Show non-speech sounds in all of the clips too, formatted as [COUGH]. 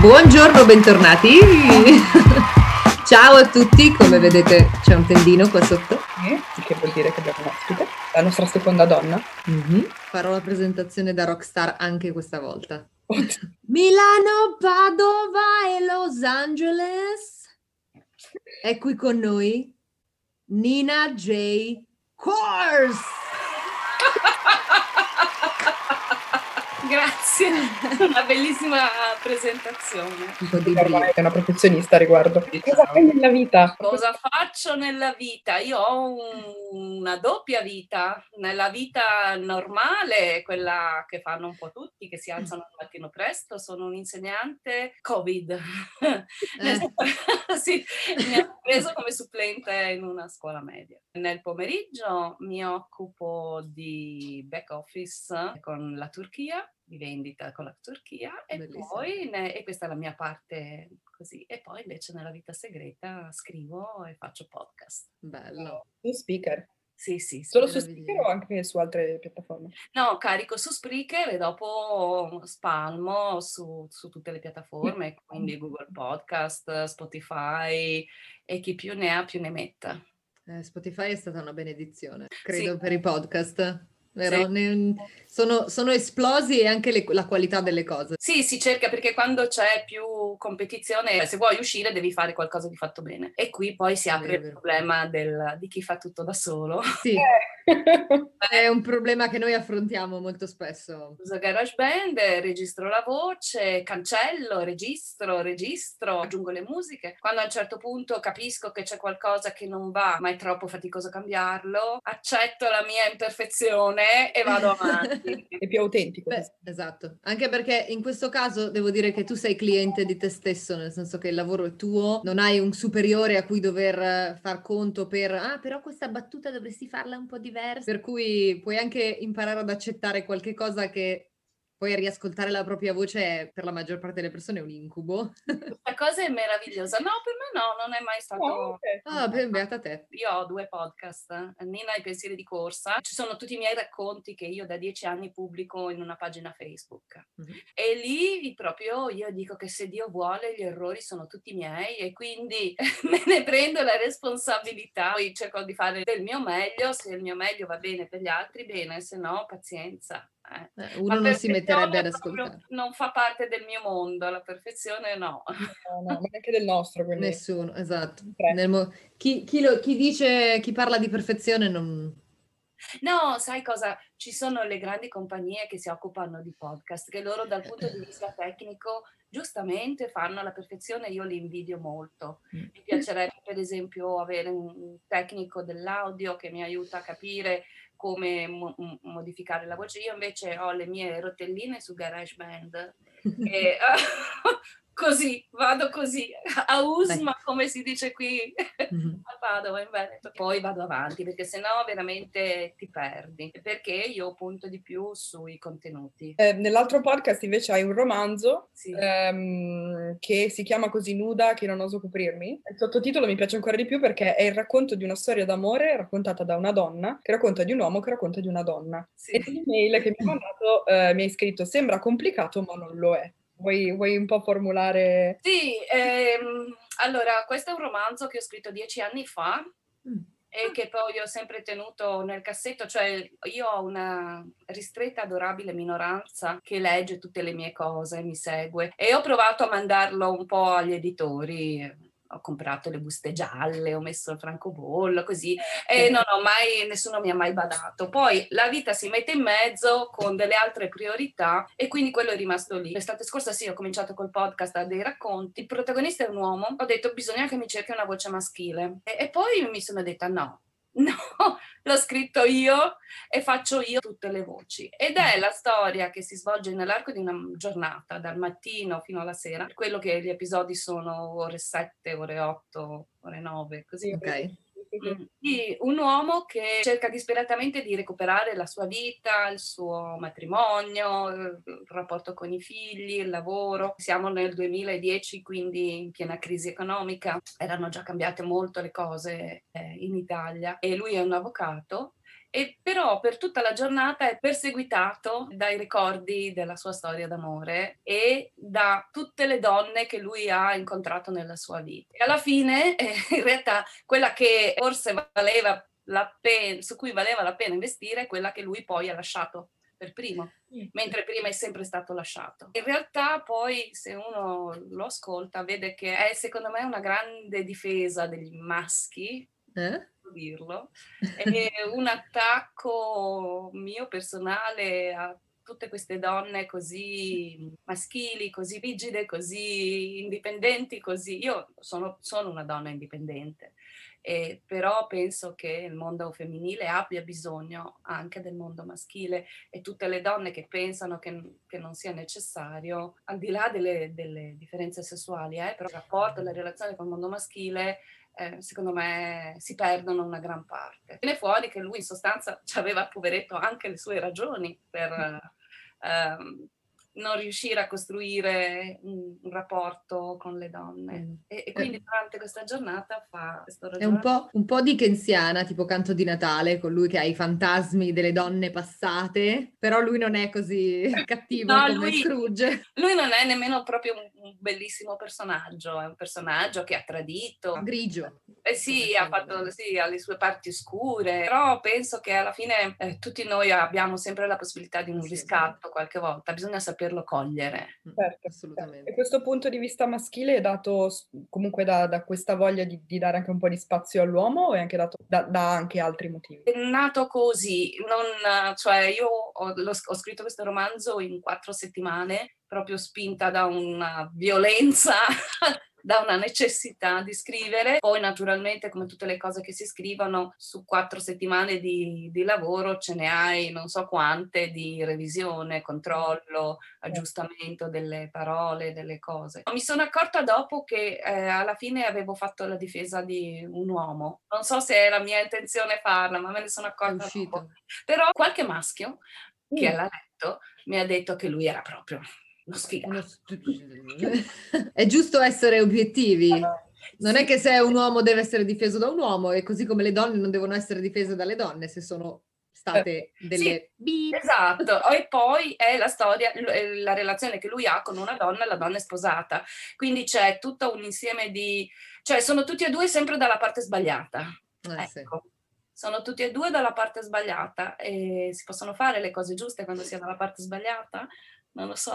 Buongiorno, bentornati. [LAUGHS] Ciao a tutti, come vedete c'è un tendino qua sotto. Che vuol dire che abbiamo un ospite, la nostra seconda donna. Mm-hmm. Farò la presentazione da rockstar anche questa volta. [LAUGHS] Milano, Padova e Los Angeles. È qui con noi Nina J. Course. [LAUGHS] Grazie, [LAUGHS] una bellissima presentazione. È una professionista a riguardo. Cosa fai nella vita? Cosa faccio nella vita? Io ho un, una doppia vita. Nella vita normale, quella che fanno un po' tutti, che si alzano al mattino presto, sono un insegnante Covid. [LAUGHS] Eh. [LAUGHS] sì, mi ha preso come supplente in una scuola media. Nel pomeriggio mi occupo di back office con la Turchia di vendita con la Turchia e Bellissimo. poi ne, e questa è la mia parte così e poi invece nella vita segreta scrivo e faccio podcast. Bello. Tu speaker. Sì, sì. Solo su Spreaker o anche su altre piattaforme? No, carico su Spreaker e dopo spalmo su, su tutte le piattaforme, quindi Google Podcast, Spotify e chi più ne ha più ne metta. Eh, Spotify è stata una benedizione, credo, sì. per i podcast. Vero? Sì. Sono, sono, esplosi e anche le, la qualità delle cose. Sì, si cerca perché quando c'è più competizione, se vuoi uscire devi fare qualcosa di fatto bene. E qui poi si apre il problema del, di chi fa tutto da solo. Sì, [LAUGHS] [LAUGHS] è un problema che noi affrontiamo molto spesso. Uso GarageBand, registro la voce, cancello, registro, registro, aggiungo le musiche. Quando a un certo punto capisco che c'è qualcosa che non va, ma è troppo faticoso cambiarlo, accetto la mia imperfezione e vado [LAUGHS] avanti. è più autentico. Beh, esatto, anche perché in questo caso devo dire che tu sei cliente di te stesso, nel senso che il lavoro è tuo, non hai un superiore a cui dover far conto per, ah però questa battuta dovresti farla un po' diversa, per cui puoi anche imparare ad accettare qualche cosa che poi riascoltare la propria voce per la maggior parte delle persone è un incubo. [LAUGHS] La cosa è meravigliosa. No, per me no, non è mai stato... Oh, okay. Ah, ben beata te. Io ho due podcast, Nina e i pensieri di corsa. Ci sono tutti i miei racconti che io da dieci anni pubblico in una pagina Facebook. Mm-hmm. E lì proprio io dico che se Dio vuole gli errori sono tutti miei e quindi [LAUGHS] me ne prendo la responsabilità. Poi cerco di fare del mio meglio, se il mio meglio va bene per gli altri, bene, se no pazienza. Eh. eh uno non si metterebbe ad ascoltare. Non fa parte del mio mondo, la perfezione no. No, no, [LAUGHS] neanche del nostro. Quindi. Nessuno, esatto. Mo- chi, chi, lo, chi, dice, chi parla di perfezione non... No, sai cosa? Ci sono le grandi compagnie che si occupano di podcast, che loro dal punto di vista tecnico giustamente fanno la perfezione, io li invidio molto. Mm. Mi piacerebbe per esempio avere un tecnico dell'audio che mi aiuta a capire come mo- modificare la voce. Io invece ho le mie rotelline su GarageBand [LAUGHS] e [LAUGHS] così, vado così, a Usma, Beh. come si dice qui mm-hmm. a Padova in Veneto. Poi vado avanti perché sennò veramente ti perdi. Perché io punto di più sui contenuti. Eh, nell'altro podcast invece hai un romanzo sì. ehm, che si chiama Così nuda che non oso coprirmi. Il sottotitolo mi piace ancora di più perché è il racconto di una storia d'amore raccontata da una donna che racconta di un uomo che racconta di una donna. Sì. E nell'email che mi ha mandato eh, mi hai scritto sembra complicato ma non lo è. Vuoi, vuoi, un po' formulare? Sì, ehm, allora questo è un romanzo che ho scritto dieci anni fa mm. e che poi ho sempre tenuto nel cassetto, cioè io ho una ristretta, adorabile minoranza che legge tutte le mie cose, mi segue e ho provato a mandarlo un po' agli editori ho comprato le buste gialle, ho messo il francobollo, così, e non ho mai, nessuno mi ha mai badato. Poi la vita si mette in mezzo con delle altre priorità e quindi quello è rimasto lì. L'estate scorsa sì, ho cominciato col podcast a dei racconti, il protagonista è un uomo, ho detto bisogna che mi cerchi una voce maschile e, e poi mi sono detta no, [LAUGHS] No, l'ho scritto io e faccio io tutte le voci. Ed è la storia che si svolge nell'arco di una giornata, dal mattino fino alla sera. Quello che gli episodi sono ore 7, ore 8, ore 9, così. Ok di un uomo che cerca disperatamente di recuperare la sua vita, il suo matrimonio, il rapporto con i figli, il lavoro. Siamo nel 2010, quindi in piena crisi economica, erano già cambiate molto le cose eh, in Italia. E lui è un avvocato e però per tutta la giornata è perseguitato dai ricordi della sua storia d'amore e da tutte le donne che lui ha incontrato nella sua vita. E alla fine, eh, [LAUGHS] in realtà, quella che forse valeva la pena, su cui valeva la pena investire è quella che lui poi ha lasciato per primo, mentre prima è sempre stato lasciato. In realtà poi se uno lo ascolta vede che è secondo me una grande difesa degli maschi, eh? Dirlo, è un attacco mio personale a tutte queste donne così maschili, così rigide, così indipendenti, così... Io sono, sono una donna indipendente eh, però penso che il mondo femminile abbia bisogno anche del mondo maschile e tutte le donne che pensano che, che non sia necessario, al di là delle, delle differenze sessuali, eh, però il rapporto, le relazioni con il mondo maschile eh, secondo me si perdono una gran parte. Viene fuori che lui in sostanza aveva, poveretto, anche le sue ragioni per... Um, non riuscire a costruire un, un rapporto con le donne. Mm. E, e, quindi eh. durante questa giornata fa questo ragionamento. È un po', un po' dickensiana, tipo canto di Natale, con lui che ha i fantasmi delle donne passate, però lui non è così [LAUGHS] cattivo no, come lui, Scrooge. Lui non è nemmeno proprio un, un, bellissimo personaggio, è un personaggio che ha tradito. Grigio. Eh sì, ha, fatto, sì, ha le sue parti scure, però penso che alla fine eh, tutti noi abbiamo sempre la possibilità di un riscatto qualche volta, bisogna sapere saperlo cogliere. Mm, certo, assolutamente. E questo punto di vista maschile è dato comunque da, da questa voglia di, di, dare anche un po' di spazio all'uomo o è anche dato da, da anche altri motivi? È nato così, non, cioè io ho, ho scritto questo romanzo in quattro settimane proprio spinta da una violenza [LAUGHS] da una necessità di scrivere. Poi naturalmente come tutte le cose che si scrivono su quattro settimane di, di lavoro ce ne hai non so quante di revisione, controllo, aggiustamento delle parole, delle cose. Mi sono accorta dopo che eh, alla fine avevo fatto la difesa di un uomo. Non so se era mia intenzione farla, ma me ne sono accorta dopo. Però qualche maschio che mm. l'ha letto mi ha detto che lui era proprio [LAUGHS] è giusto essere obiettivi. Non è che se un uomo deve essere difeso da un uomo e così come le donne non devono essere difese dalle donne se sono state delle sì, Esatto, e poi è la storia, la relazione che lui ha con una donna, la donna è sposata. Quindi c'è tutto un insieme di... cioè sono tutti e due sempre dalla parte sbagliata. Eh, ecco. Sì. Sono tutti e due dalla parte sbagliata e si possono fare le cose giuste quando si è dalla parte sbagliata? Non lo so.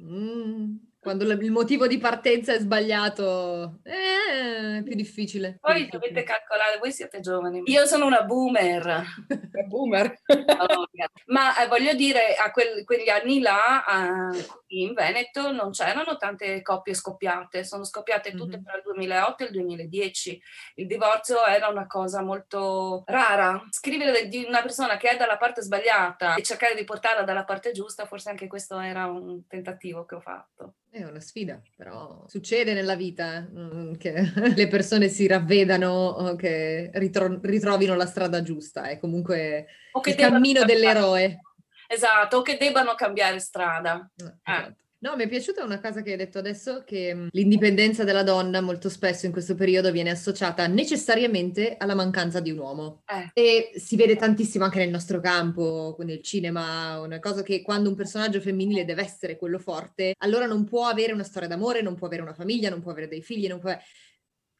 Mm, quando il motivo di partenza è sbagliato, eh, è più difficile. Poi dovete calcolare, voi siete giovani. Io sono una boomer. [LAUGHS] boomer. Ma eh, voglio dire, a quel, quegli anni là, eh, in Veneto non c'erano tante coppie scoppiate, sono scoppiate tutte mm-hmm. tra il 2008 e il 2010. Il divorzio era una cosa molto rara. Scrivere di una persona che è dalla parte sbagliata e cercare di portarla dalla parte giusta, forse anche questo era un tentativo che ho fatto. È una sfida, però succede nella vita mm, che [LAUGHS] le persone si ravvedano, che ritro- ritrovino la strada giusta, è comunque il cammino dell'eroe. Esatto, o che debbano cambiare strada. Eh, eh. esatto. No, mi è piaciuta una cosa che hai detto adesso, che mm, l'indipendenza della donna molto spesso in questo periodo viene associata necessariamente alla mancanza di un uomo. Eh. E si vede tantissimo anche nel nostro campo, nel cinema, una cosa che quando un personaggio femminile deve essere quello forte, allora non può avere una storia d'amore, non può avere una famiglia, non può avere dei figli, non può...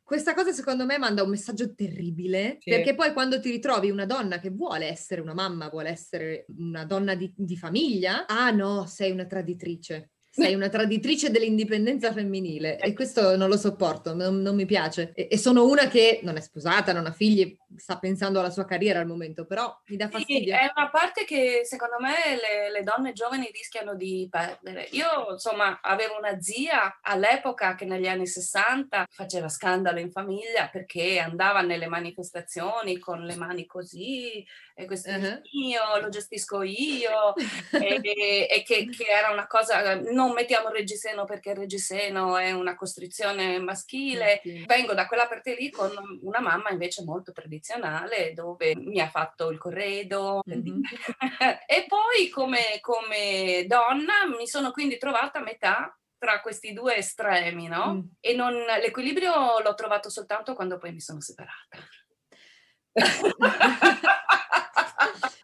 Questa cosa secondo me manda un messaggio terribile, sì. perché poi quando ti ritrovi una donna che vuole essere una mamma, vuole essere una donna di, di famiglia, ah no, sei una traditrice sei una traditrice dell'indipendenza femminile e questo non lo sopporto, non, non mi piace. E, e, sono una che non è sposata, non ha figli, sta pensando alla sua carriera al momento, però mi dà fastidio. Sì, è una parte che secondo me le, le, donne giovani rischiano di perdere. Io insomma avevo una zia all'epoca che negli anni 60 faceva scandalo in famiglia perché andava nelle manifestazioni con le mani così e questo uh-huh. è mio, lo gestisco io [LAUGHS] e, e che, che, era una cosa, non mettiamo il reggiseno perché il reggiseno è una costrizione maschile. Okay. Vengo da quella parte lì con una mamma invece molto tradizionale dove mi ha fatto il corredo uh-huh. [LAUGHS] e poi come, come donna mi sono quindi trovata a metà tra questi due estremi, no? Mm. E non, l'equilibrio l'ho trovato soltanto quando poi mi sono separata. [LAUGHS]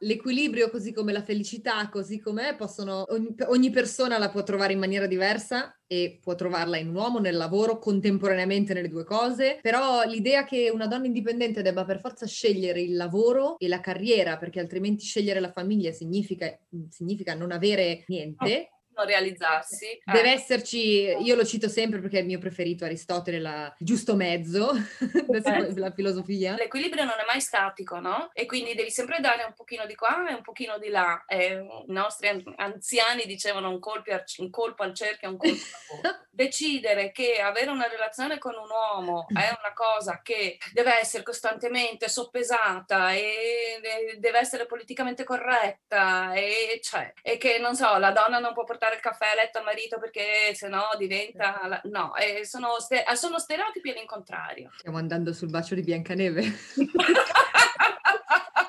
L'equilibrio, così come la felicità, così com'è, possono, ogni, ogni persona la può trovare in maniera diversa e può trovarla in un uomo, nel lavoro, contemporaneamente nelle due cose, però l'idea che una donna indipendente debba per forza scegliere il lavoro e la carriera, perché altrimenti scegliere la famiglia significa, significa non avere niente, possono realizzarsi. Eh. Deve esserci, io lo cito sempre perché è il mio preferito, Aristotele, la giusto mezzo, [LAUGHS] eh. la filosofia. L'equilibrio non è mai statico, no? E quindi devi sempre dare un pochino di qua e un pochino di là. E I nostri anziani dicevano un colpo, al, un colpo al cerchio e un colpo al. [LAUGHS] Decidere che avere una relazione con un uomo è una cosa che deve essere costantemente soppesata e deve essere politicamente corretta e, cioè, e che, non so, la donna non può portare portare il caffè a letto al marito perché sennò diventa... La... No, eh, sono, ste... sono stereotipi all'incontrario. Stiamo andando sul bacio di Biancaneve. [LAUGHS]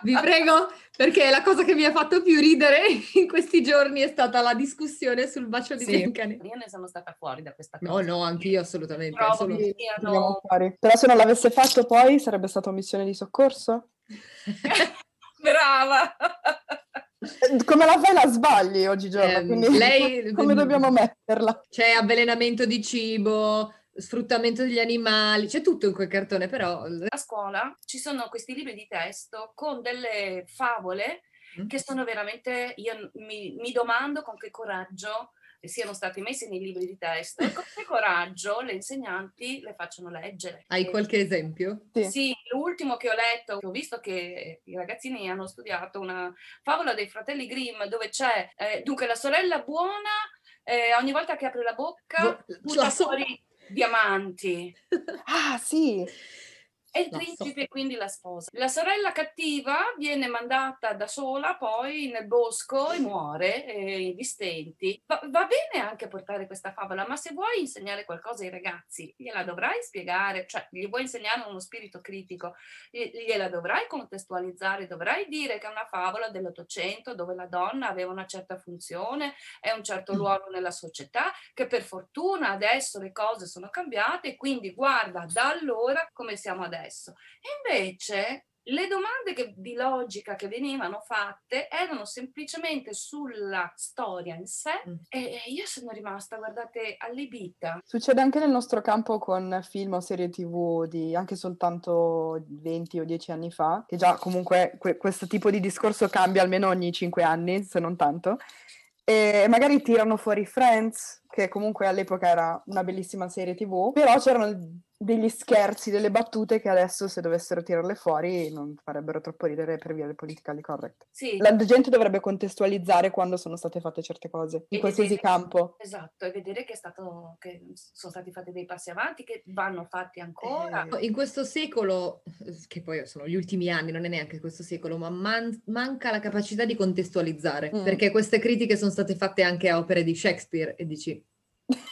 Vi prego, perché la cosa che mi ha fatto più ridere in questi giorni è stata la discussione sul bacio di sì. Biancaneve. Io ne sono stata fuori da questa cosa. No, no, anch'io assolutamente. Provo solo... siano... Però se non l'avesse fatto poi sarebbe stata missione di soccorso? [LAUGHS] [LAUGHS] Brava! Come la fai la sbagli oggigiorno, eh, quindi lei, [LAUGHS] come dobbiamo metterla? C'è avvelenamento di cibo, sfruttamento degli animali, c'è tutto in quel cartone, però... A scuola ci sono questi libri di testo con delle favole mm. che sono veramente, io mi, mi domando con che coraggio siano stati messi nei libri di testo e con che coraggio le insegnanti le facciano leggere. Hai qualche esempio? Sì. sì, l'ultimo che ho letto, ho visto che i ragazzini hanno studiato una favola dei fratelli Grimm dove c'è, eh, dunque, la sorella buona eh, ogni volta che apre la bocca butta fuori diamanti. [LAUGHS] ah, sì. E il principe quindi la sposa. La sorella cattiva viene mandata da sola poi nel bosco e muore eh, di stenti. Va, va, bene anche portare questa favola, ma se vuoi insegnare qualcosa ai ragazzi, gliela dovrai spiegare, cioè gli vuoi insegnare uno spirito critico, gliela dovrai contestualizzare, dovrai dire che è una favola dell'Ottocento dove la donna aveva una certa funzione e un certo mm. ruolo nella società, che per fortuna adesso le cose sono cambiate e quindi guarda da allora come siamo adesso adesso. invece le domande che, di logica che venivano fatte erano semplicemente sulla storia in sé mm. e io sono rimasta, guardate, allibita. Succede anche nel nostro campo con film o serie tv di anche soltanto 20 o 10 anni fa, che già comunque que- questo tipo di discorso cambia almeno ogni 5 anni, se non tanto. E magari tirano fuori Friends, che comunque all'epoca era una bellissima serie tv, però c'erano degli scherzi, delle battute che adesso se dovessero tirarle fuori non farebbero troppo ridere per via del politically correct. Sì. La gente dovrebbe contestualizzare quando sono state fatte certe cose, in e qualsiasi vedere, campo. Esatto, e vedere che, stato, che, sono stati fatti dei passi avanti, che vanno fatti ancora. Eh, in questo secolo, che poi sono gli ultimi anni, non è neanche questo secolo, ma man- manca la capacità di contestualizzare, mm. perché queste critiche sono state fatte anche a opere di Shakespeare e dici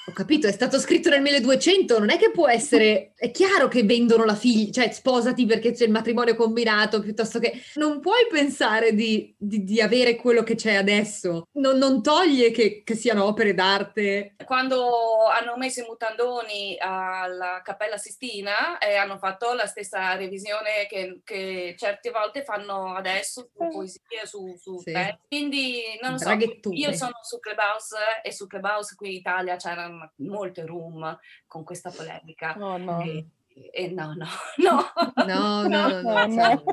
ho capito, è stato scritto nel 1200, non è che può essere... È chiaro che vendono la figlia, cioè sposati perché c'è il matrimonio combinato, piuttosto che... Non puoi pensare di, di, di avere quello che c'è adesso. Non, non toglie che, che, siano opere d'arte. Quando hanno messo i mutandoni alla Cappella Sistina e hanno fatto la stessa revisione che, che certe volte fanno adesso su poesie, su... su sì. Quindi, non lo so, io sono su Clubhouse e su Clubhouse qui in Italia c'è c'erano molte room con questa polemica. Oh, no. E, e no, no, [LAUGHS] no. No, no, no. no, no.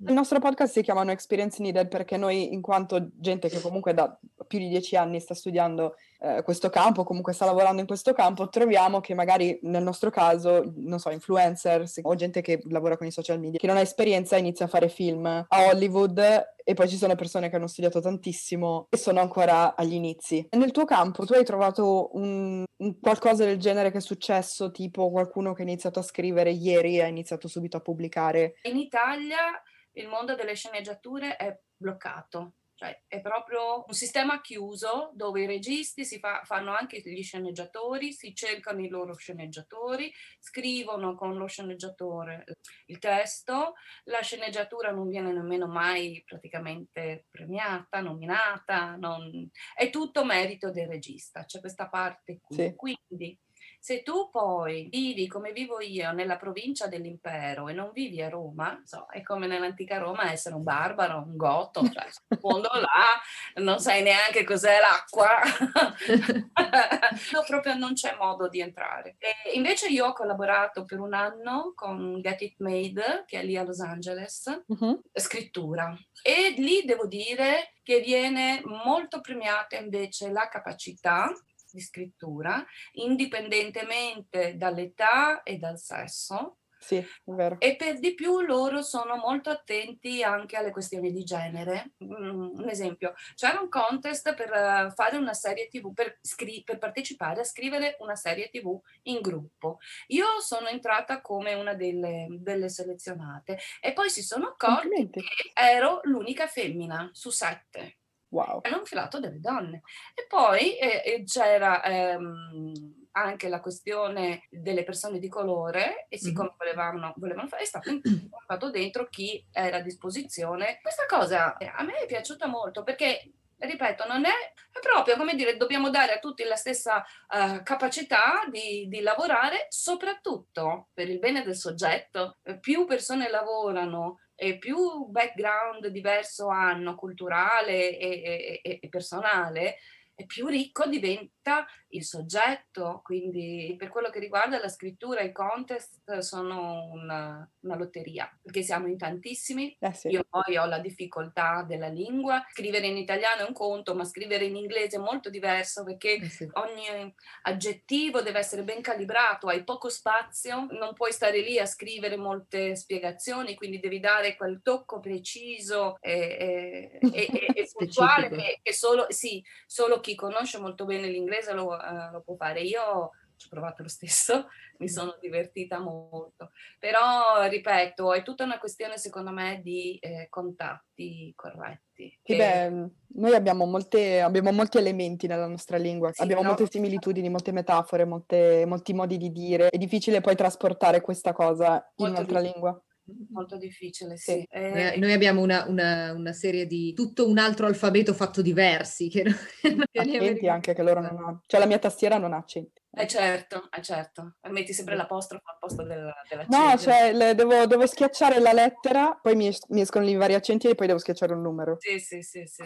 Il nostro podcast si chiama No Experience Needed perché noi, in quanto gente che comunque da più di dieci anni sta studiando eh, questo campo, comunque sta lavorando in questo campo, troviamo che magari nel nostro caso, non so, influencers o gente che lavora con i social media, che non ha esperienza, inizia a fare film a Hollywood e poi ci sono persone che hanno studiato tantissimo e sono ancora agli inizi. Nel tuo campo tu hai trovato un, un qualcosa del genere che è successo, tipo qualcuno che ha iniziato a scrivere ieri e ha iniziato subito a pubblicare? In Italia il mondo delle sceneggiature è bloccato. Cioè è proprio un sistema chiuso dove i registi si fa, fanno anche gli sceneggiatori, si cercano i loro sceneggiatori, scrivono con lo sceneggiatore il testo, la sceneggiatura non viene nemmeno mai praticamente premiata, nominata, non... è tutto merito del regista, c'è questa parte qui. Sì. Quindi Se tu poi vivi come vivo io nella provincia dell'impero e non vivi a Roma, so, è come nell'antica Roma essere un barbaro, un gotto, cioè in fondo là non sai neanche cos'è l'acqua, [LAUGHS] no, proprio non c'è modo di entrare. E invece io ho collaborato per un anno con Get It Made, che è lì a Los Angeles, uh-huh. scrittura. E lì devo dire che viene molto premiata invece la capacità di scrittura, indipendentemente dall'età e dal sesso. Sì, è vero. E per di più loro sono molto attenti anche alle questioni di genere. Mm, un esempio, c'era un contest per uh, fare una serie tv, per, scri- per, partecipare a scrivere una serie tv in gruppo. Io sono entrata come una delle, delle selezionate e poi si sono accorti che ero l'unica femmina su sette. Wow. Hanno infilato delle donne. E poi eh, c'era ehm, anche la questione delle persone di colore e siccome mm-hmm. volevano, volevano fare, è stato [CLEARS THROAT] portato dentro chi era a disposizione. Questa cosa eh, a me è piaciuta molto perché ripeto, non è, è, proprio come dire, dobbiamo dare a tutti la stessa uh, capacità di, di, lavorare, soprattutto per il bene del soggetto. Più persone lavorano e più background diverso hanno, culturale e, e, e personale, e più ricco diventa il soggetto, quindi per quello che riguarda la scrittura, i contest sono una, una lotteria, perché siamo in tantissimi, eh sì. io poi ho la difficoltà della lingua, scrivere in italiano è un conto, ma scrivere in inglese è molto diverso perché eh sì. ogni aggettivo deve essere ben calibrato, hai poco spazio, non puoi stare lì a scrivere molte spiegazioni, quindi devi dare quel tocco preciso e, e, e, e [LAUGHS] puntuale che, che solo, sì, solo chi conosce molto bene l'inglese lo uh, lo può fare. Io ci ho provato lo stesso, [LAUGHS] mi mm. sono divertita molto. Però, ripeto, è tutta una questione, secondo me, di eh, contatti corretti. Sì, e... beh, noi abbiamo, molte, abbiamo, molti elementi nella nostra lingua, sì, abbiamo no? molte similitudini, molte metafore, molte, molti modi di dire. È difficile poi trasportare questa cosa in molto un'altra di... lingua molto difficile, sì. Eh, noi abbiamo una, una, una, serie di tutto un altro alfabeto fatto diversi. Che non, [LAUGHS] accenti anche che loro non hanno. Cioè la mia tastiera non ha accenti. Eh certo, eh certo. Metti sempre l'apostrofo al posto del, dell'accento. No, cioè le, devo, devo, schiacciare la lettera, poi mi, mi, escono i vari accenti e poi devo schiacciare un numero. Sì, sì, sì, sì.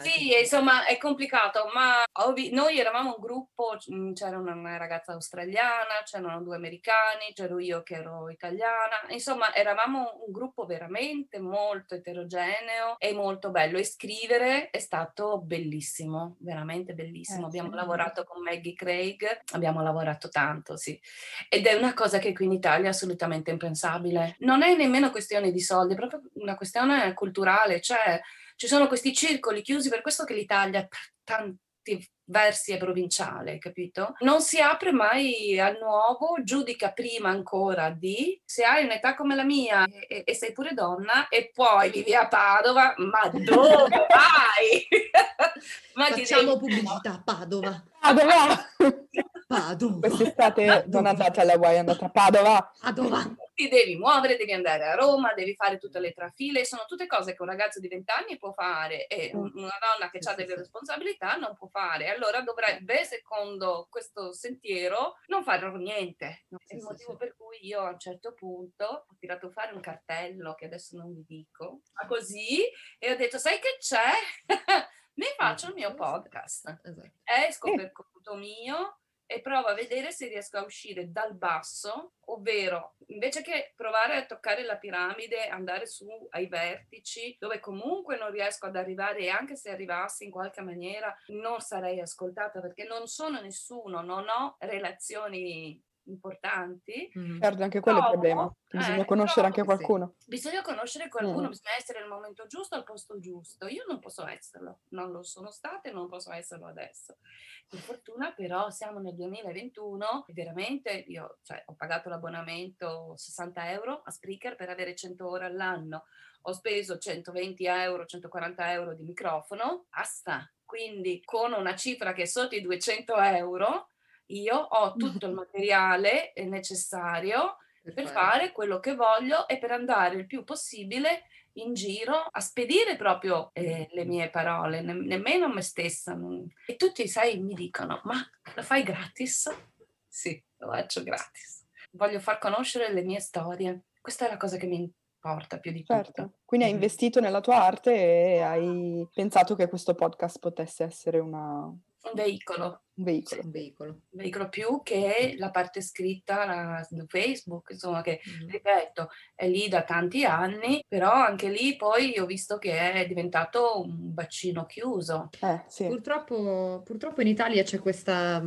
Sì, insomma è complicato, ma ovvi- noi eravamo un gruppo, mm, c'era una ragazza australiana, c'erano due americani, c'ero io che ero italiana, insomma eravamo un gruppo veramente molto eterogeneo e molto bello e scrivere è stato bellissimo, veramente bellissimo. Eh, Abbiamo sì. lavorato con Maggie Craig abbiamo lavorato tanto, sì. Ed è una cosa che qui in Italia è assolutamente impensabile. Non è nemmeno questione di soldi, è proprio una questione culturale, cioè ci sono questi circoli chiusi, per questo che l'Italia per tanti versi è provinciale, capito? Non si apre mai al nuovo, giudica prima ancora di se hai un'età come la mia e, e sei pure donna e poi vivi a Padova, ma dove [LAUGHS] vai? [LAUGHS] ma Facciamo devi... pubblicità, Padova. Padova! Padova. Quest'estate non andate alla Hawaii, andate a Padova. Padova. Ti devi muovere, devi andare a Roma, devi fare tutte le trafile, sono tutte cose che un ragazzo di 20 anni può fare e mm. una donna che ha delle responsabilità non può fare allora dovrebbe, secondo questo sentiero, non fare niente. È il motivo per cui io a un certo punto ho tirato fuori un cartello che adesso non vi dico, ma così, e ho detto, sai che c'è? Mi faccio il mio podcast. Esatto. Esco per conto mio e provo a vedere se riesco a uscire dal basso, ovvero invece che provare a toccare la piramide, andare su ai vertici, dove comunque non riesco ad arrivare e anche se arrivassi in qualche maniera non sarei ascoltata perché non sono nessuno, non ho relazioni importanti. Mm. Certo, anche quello è il problema. Bisogna eh, conoscere anche qualcuno. Sì. Bisogna conoscere qualcuno, mm. bisogna essere al momento giusto, al posto giusto. Io non posso esserlo, non lo sono stata e non posso esserlo adesso. Per fortuna però siamo nel 2021 e veramente io cioè, ho pagato l'abbonamento 60 euro a Spreaker per avere 100 ore all'anno. Ho speso 120 euro, 140 euro di microfono, basta. Quindi con una cifra che è sotto i 200 euro io ho tutto il [LAUGHS] materiale necessario per fare quello che voglio e per andare il più possibile in giro a spedire proprio eh, le mie parole, ne- nemmeno me stessa. Non... E tutti, sai, mi dicono, ma lo fai gratis? Sì, lo faccio gratis. Voglio far conoscere le mie storie. Questa è la cosa che mi importa più di certo. tutto. Quindi hai investito nella tua arte e hai pensato che questo podcast potesse essere una... un veicolo un veicolo. Un veicolo. Un veicolo più che la parte scritta la, su Facebook, insomma, che mm-hmm. ripeto, è lì da tanti anni, però anche lì poi ho visto che è diventato un bacino chiuso. Eh, sì. purtroppo, purtroppo, in Italia c'è questa,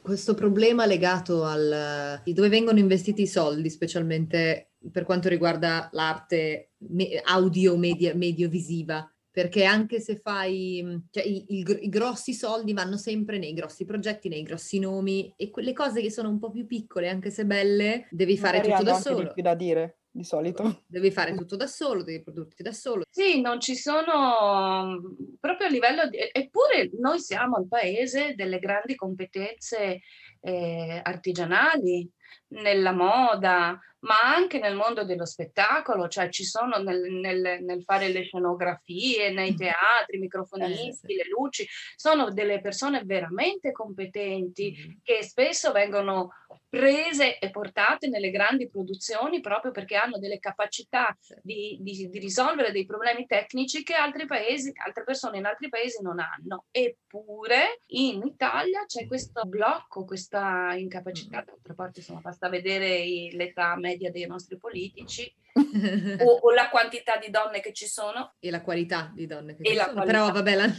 questo problema legato al dove vengono investiti i soldi, specialmente per quanto riguarda l'arte audio media, medio visiva perché anche se fai, cioè i, i, i, grossi soldi vanno sempre nei grossi progetti, nei grossi nomi e quelle cose che sono un po' più piccole, anche se belle, devi fare Magari tutto da solo. Di più da dire di solito. Devi fare tutto da solo, devi produrti da solo. Sì, non ci sono proprio a livello di... Eppure noi siamo il paese delle grandi competenze eh, artigianali, nella moda, ma anche nel mondo dello spettacolo, cioè ci sono nel, nel, nel fare le scenografie, nei teatri, i microfonisti, le luci, sono delle persone veramente competenti che spesso vengono prese e portate nelle grandi produzioni proprio perché hanno delle capacità di, di, di risolvere dei problemi tecnici che altri paesi, altre persone in altri paesi non hanno. Eppure in Italia c'è questo blocco, questa incapacità, d'altra parte insomma basta vedere l'età media dei nostri politici o, [LAUGHS] o, la quantità di donne che ci sono. E la qualità di donne che e ci sono. Qualità. Però vabbè, la... [LAUGHS]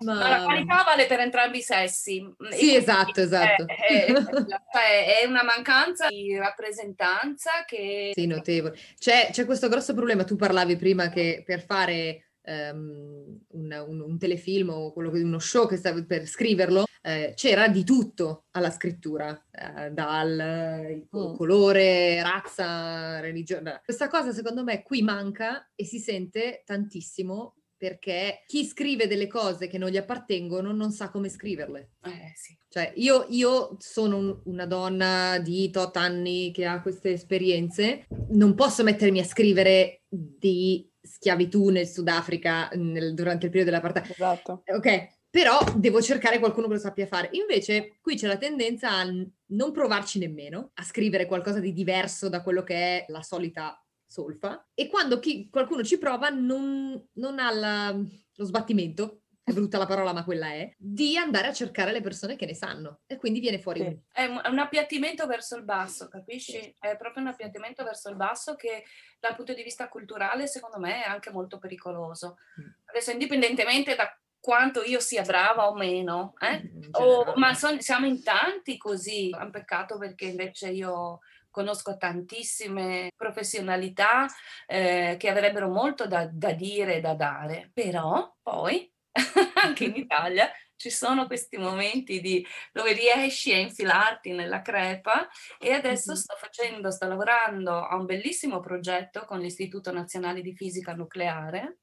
Ma... No, la qualità vale per entrambi i sessi. Sì, esatto, esatto. È, è, è, una mancanza di rappresentanza che... Sì, notevole. C'è, c'è questo grosso problema, tu parlavi prima che per fare um, un, un, un, telefilm o quello, uno show che stavi per scriverlo, eh, c'era di tutto alla scrittura, eh, dal mm. colore, razza, religione. Questa cosa secondo me qui manca e si sente tantissimo perché chi scrive delle cose che non gli appartengono non sa come scriverle. Eh, sì. Cioè, io, io sono un, una donna di tot anni che ha queste esperienze, non posso mettermi a scrivere di schiavitù nel Sudafrica nel, durante il periodo dell'apartheid. Esatto. Ok, però devo cercare qualcuno che lo sappia fare. Invece qui c'è la tendenza a non provarci nemmeno, a scrivere qualcosa di diverso da quello che è la solita solfa e quando chi, qualcuno ci prova non, non ha la, lo sbattimento è brutta la parola, ma quella è, di andare a cercare le persone che ne sanno e quindi viene fuori sì. È un appiattimento verso il basso, capisci? Sì. È proprio un appiattimento verso il basso che dal punto di vista culturale secondo me è anche molto pericoloso. Mm. Adesso indipendentemente da quanto io sia brava o meno, eh? Mm, o, ma son, siamo in tanti così, è un peccato perché invece io conosco tantissime professionalità eh, che avrebbero molto da, da dire e da dare, però poi [LAUGHS] anche in Italia ci sono questi momenti di, dove riesci a infilarti nella crepa e adesso sto facendo, sto lavorando a un bellissimo progetto con l'Istituto Nazionale di Fisica Nucleare.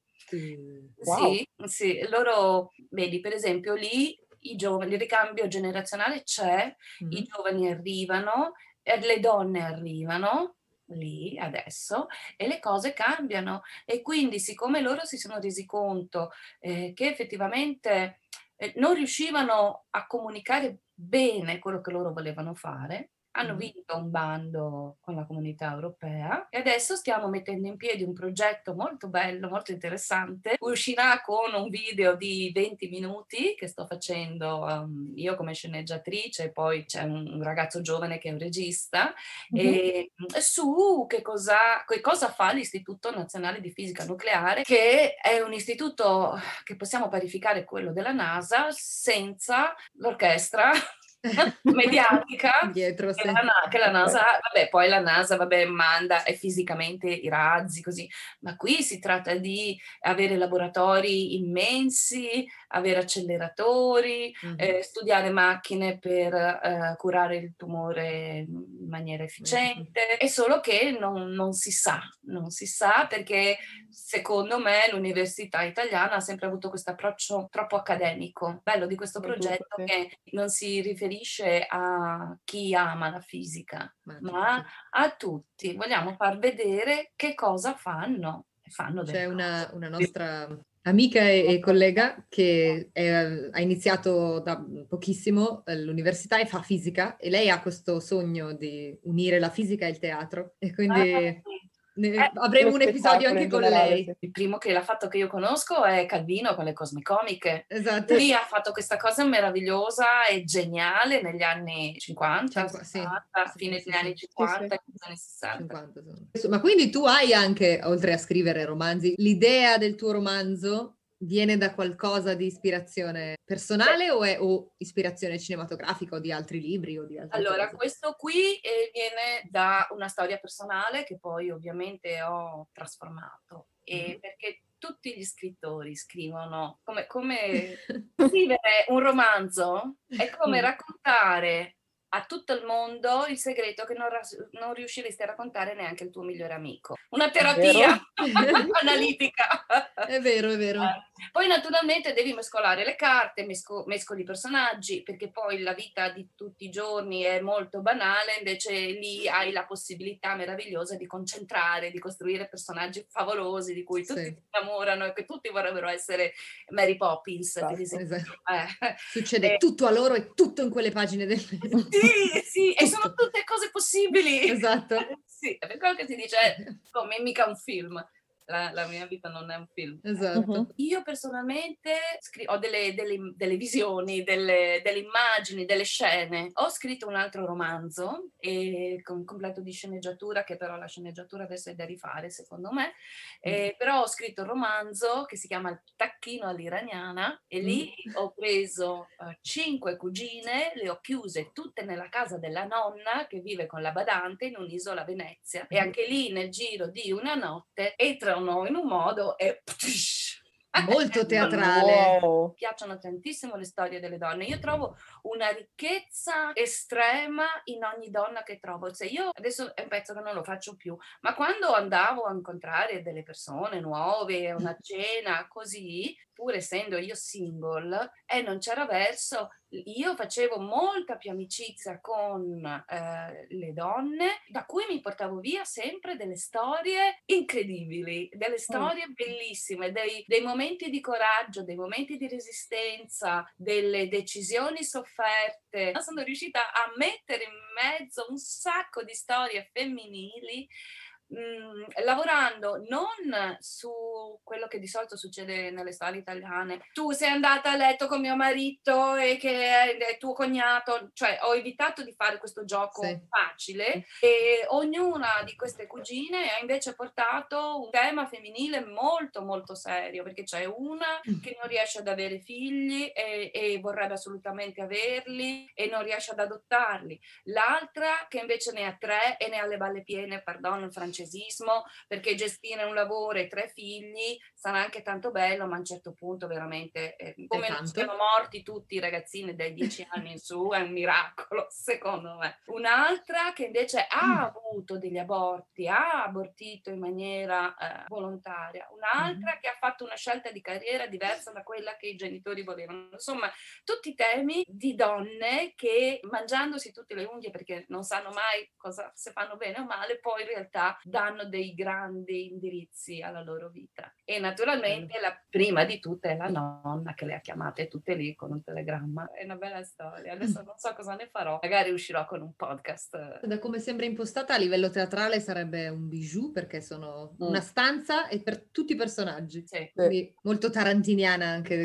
Wow. Sì, sì, loro, vedi, per esempio lì i giovani, il ricambio generazionale c'è, mm-hmm. i giovani arrivano, le donne arrivano, lì adesso e le cose cambiano. E quindi siccome loro si sono resi conto eh, che effettivamente eh, non riuscivano a comunicare bene quello che loro volevano fare hanno vinto un bando con la comunità europea e adesso stiamo mettendo in piedi un progetto molto bello, molto interessante. Uscirà con un video di 20 minuti che sto facendo um, io come sceneggiatrice, poi c'è un ragazzo giovane che è un regista, mm-hmm. e su che cosa, che cosa fa l'Istituto Nazionale di Fisica Nucleare, che è un istituto che possiamo parificare quello della NASA senza l'orchestra [LAUGHS] mediatica Dietro, che, la, che, la, NASA, vabbè, poi la NASA vabbè, manda fisicamente i razzi così, ma qui si tratta di avere laboratori immensi, avere acceleratori, mm-hmm. eh, studiare macchine per eh, curare il tumore in maniera efficiente, mm-hmm. è solo che non, non, si sa, non si sa perché secondo me l'università italiana ha sempre avuto questo approccio troppo accademico. Bello di questo progetto che non si riferisce a chi ama la fisica, ma, ma a tutti. Vogliamo far vedere che cosa fanno. fanno C'è una, una nostra amica e, collega che è, ha iniziato da pochissimo l'università e fa fisica e lei ha questo sogno di unire la fisica e il teatro e quindi... Ah, ne, eh, avremo un episodio anche con lei. Il primo che l'ha fatto che io conosco è Calvino con le cosmicomiche. Esatto. Lui ha fatto questa cosa meravigliosa e geniale negli anni 50, Cinqu- 60, sì. fine degli anni 50 sì, sì. anni 60. 50, Ma quindi tu hai anche, oltre a scrivere romanzi, l'idea del tuo romanzo viene da qualcosa di ispirazione personale o è o ispirazione cinematografica o di altri libri o di Allora, cose? questo qui eh, viene da una storia personale che poi ovviamente ho trasformato e mm-hmm. perché tutti gli scrittori scrivono come, come [LAUGHS] scrivere un romanzo è come raccontare a tutto il mondo il segreto che non, non, riusciresti a raccontare neanche il tuo migliore amico. Una terapia [LAUGHS] analitica. È vero, è vero. Poi naturalmente devi mescolare le carte, mesco, mescoli i personaggi, perché poi la vita di tutti i giorni è molto banale, invece lì hai la possibilità meravigliosa di concentrare, di costruire personaggi favolosi di cui tutti sì. si innamorano e che tutti vorrebbero essere Mary Poppins. Esatto. esatto. Eh. Succede eh. tutto a loro e tutto in quelle pagine del... Sì, sì, [LAUGHS] e sono tutte cose possibili. Esatto. [LAUGHS] sì, è per quello che si dice, [LAUGHS] come mica un film la, la, mia vita non è un film. Esatto. Uh-huh. Io personalmente scri- ho delle, delle, delle visioni, delle, delle, immagini, delle scene. Ho scritto un altro romanzo e con completo di sceneggiatura, che però la sceneggiatura adesso è da rifare secondo me. Mm. però ho scritto un romanzo che si chiama Il tacchino all'iraniana e lì mm. ho preso uh, cinque cugine, le ho chiuse tutte nella casa della nonna che vive con la badante in un'isola a Venezia. Mm. E anche lì nel giro di una notte entra entrano in un modo e molto teatrale. Wow. Mi piacciono tantissimo le storie delle donne. Io trovo una ricchezza estrema in ogni donna che trovo. Cioè io adesso è un pezzo che non lo faccio più, ma quando andavo a incontrare delle persone nuove, una [LAUGHS] cena, così, pur essendo io single, e non c'era verso, io facevo molta più amicizia con eh, le donne, da cui mi portavo via sempre delle storie incredibili, delle storie mm. bellissime, dei, dei momenti di coraggio, dei momenti di resistenza, delle decisioni sofferte. Sono riuscita a mettere in mezzo un sacco di storie femminili mh, mhmm, lavorando non su quello che di solito succede nelle storie italiane, tu sei andata a letto con mio marito e che è, tuo cognato, cioè ho evitato di fare questo gioco sì. facile e ognuna di queste cugine ha invece portato un tema femminile molto molto serio perché c'è una mm. che non riesce ad avere figli e, e vorrebbe assolutamente averli e non riesce ad adottarli, l'altra che invece ne ha tre e ne ha le balle piene, perdono il francese narcisismo, perché gestire un lavoro e tre figli sarà anche tanto bello, ma a un certo punto veramente, eh, come non siano morti tutti i ragazzini dai dieci [LAUGHS] anni in su, è un miracolo, [LAUGHS] secondo me. Un'altra che invece ha mm. avuto degli aborti, ha abortito in maniera eh, volontaria, un'altra mm. che ha fatto una scelta di carriera diversa da quella che i genitori volevano. Insomma, tutti temi di donne che mangiandosi tutte le unghie perché non sanno mai cosa se fanno bene o male, poi in realtà danno dei grandi indirizzi alla loro vita. E naturalmente la prima di tutte è la nonna che le ha chiamate tutte lì con un telegramma. È una bella storia. Adesso non so cosa ne farò. Magari uscirò con un podcast. Da come sembra impostata a livello teatrale sarebbe un bijou perché sono mm. una stanza e per tutti i personaggi. Sì. Quindi molto tarantiniana anche.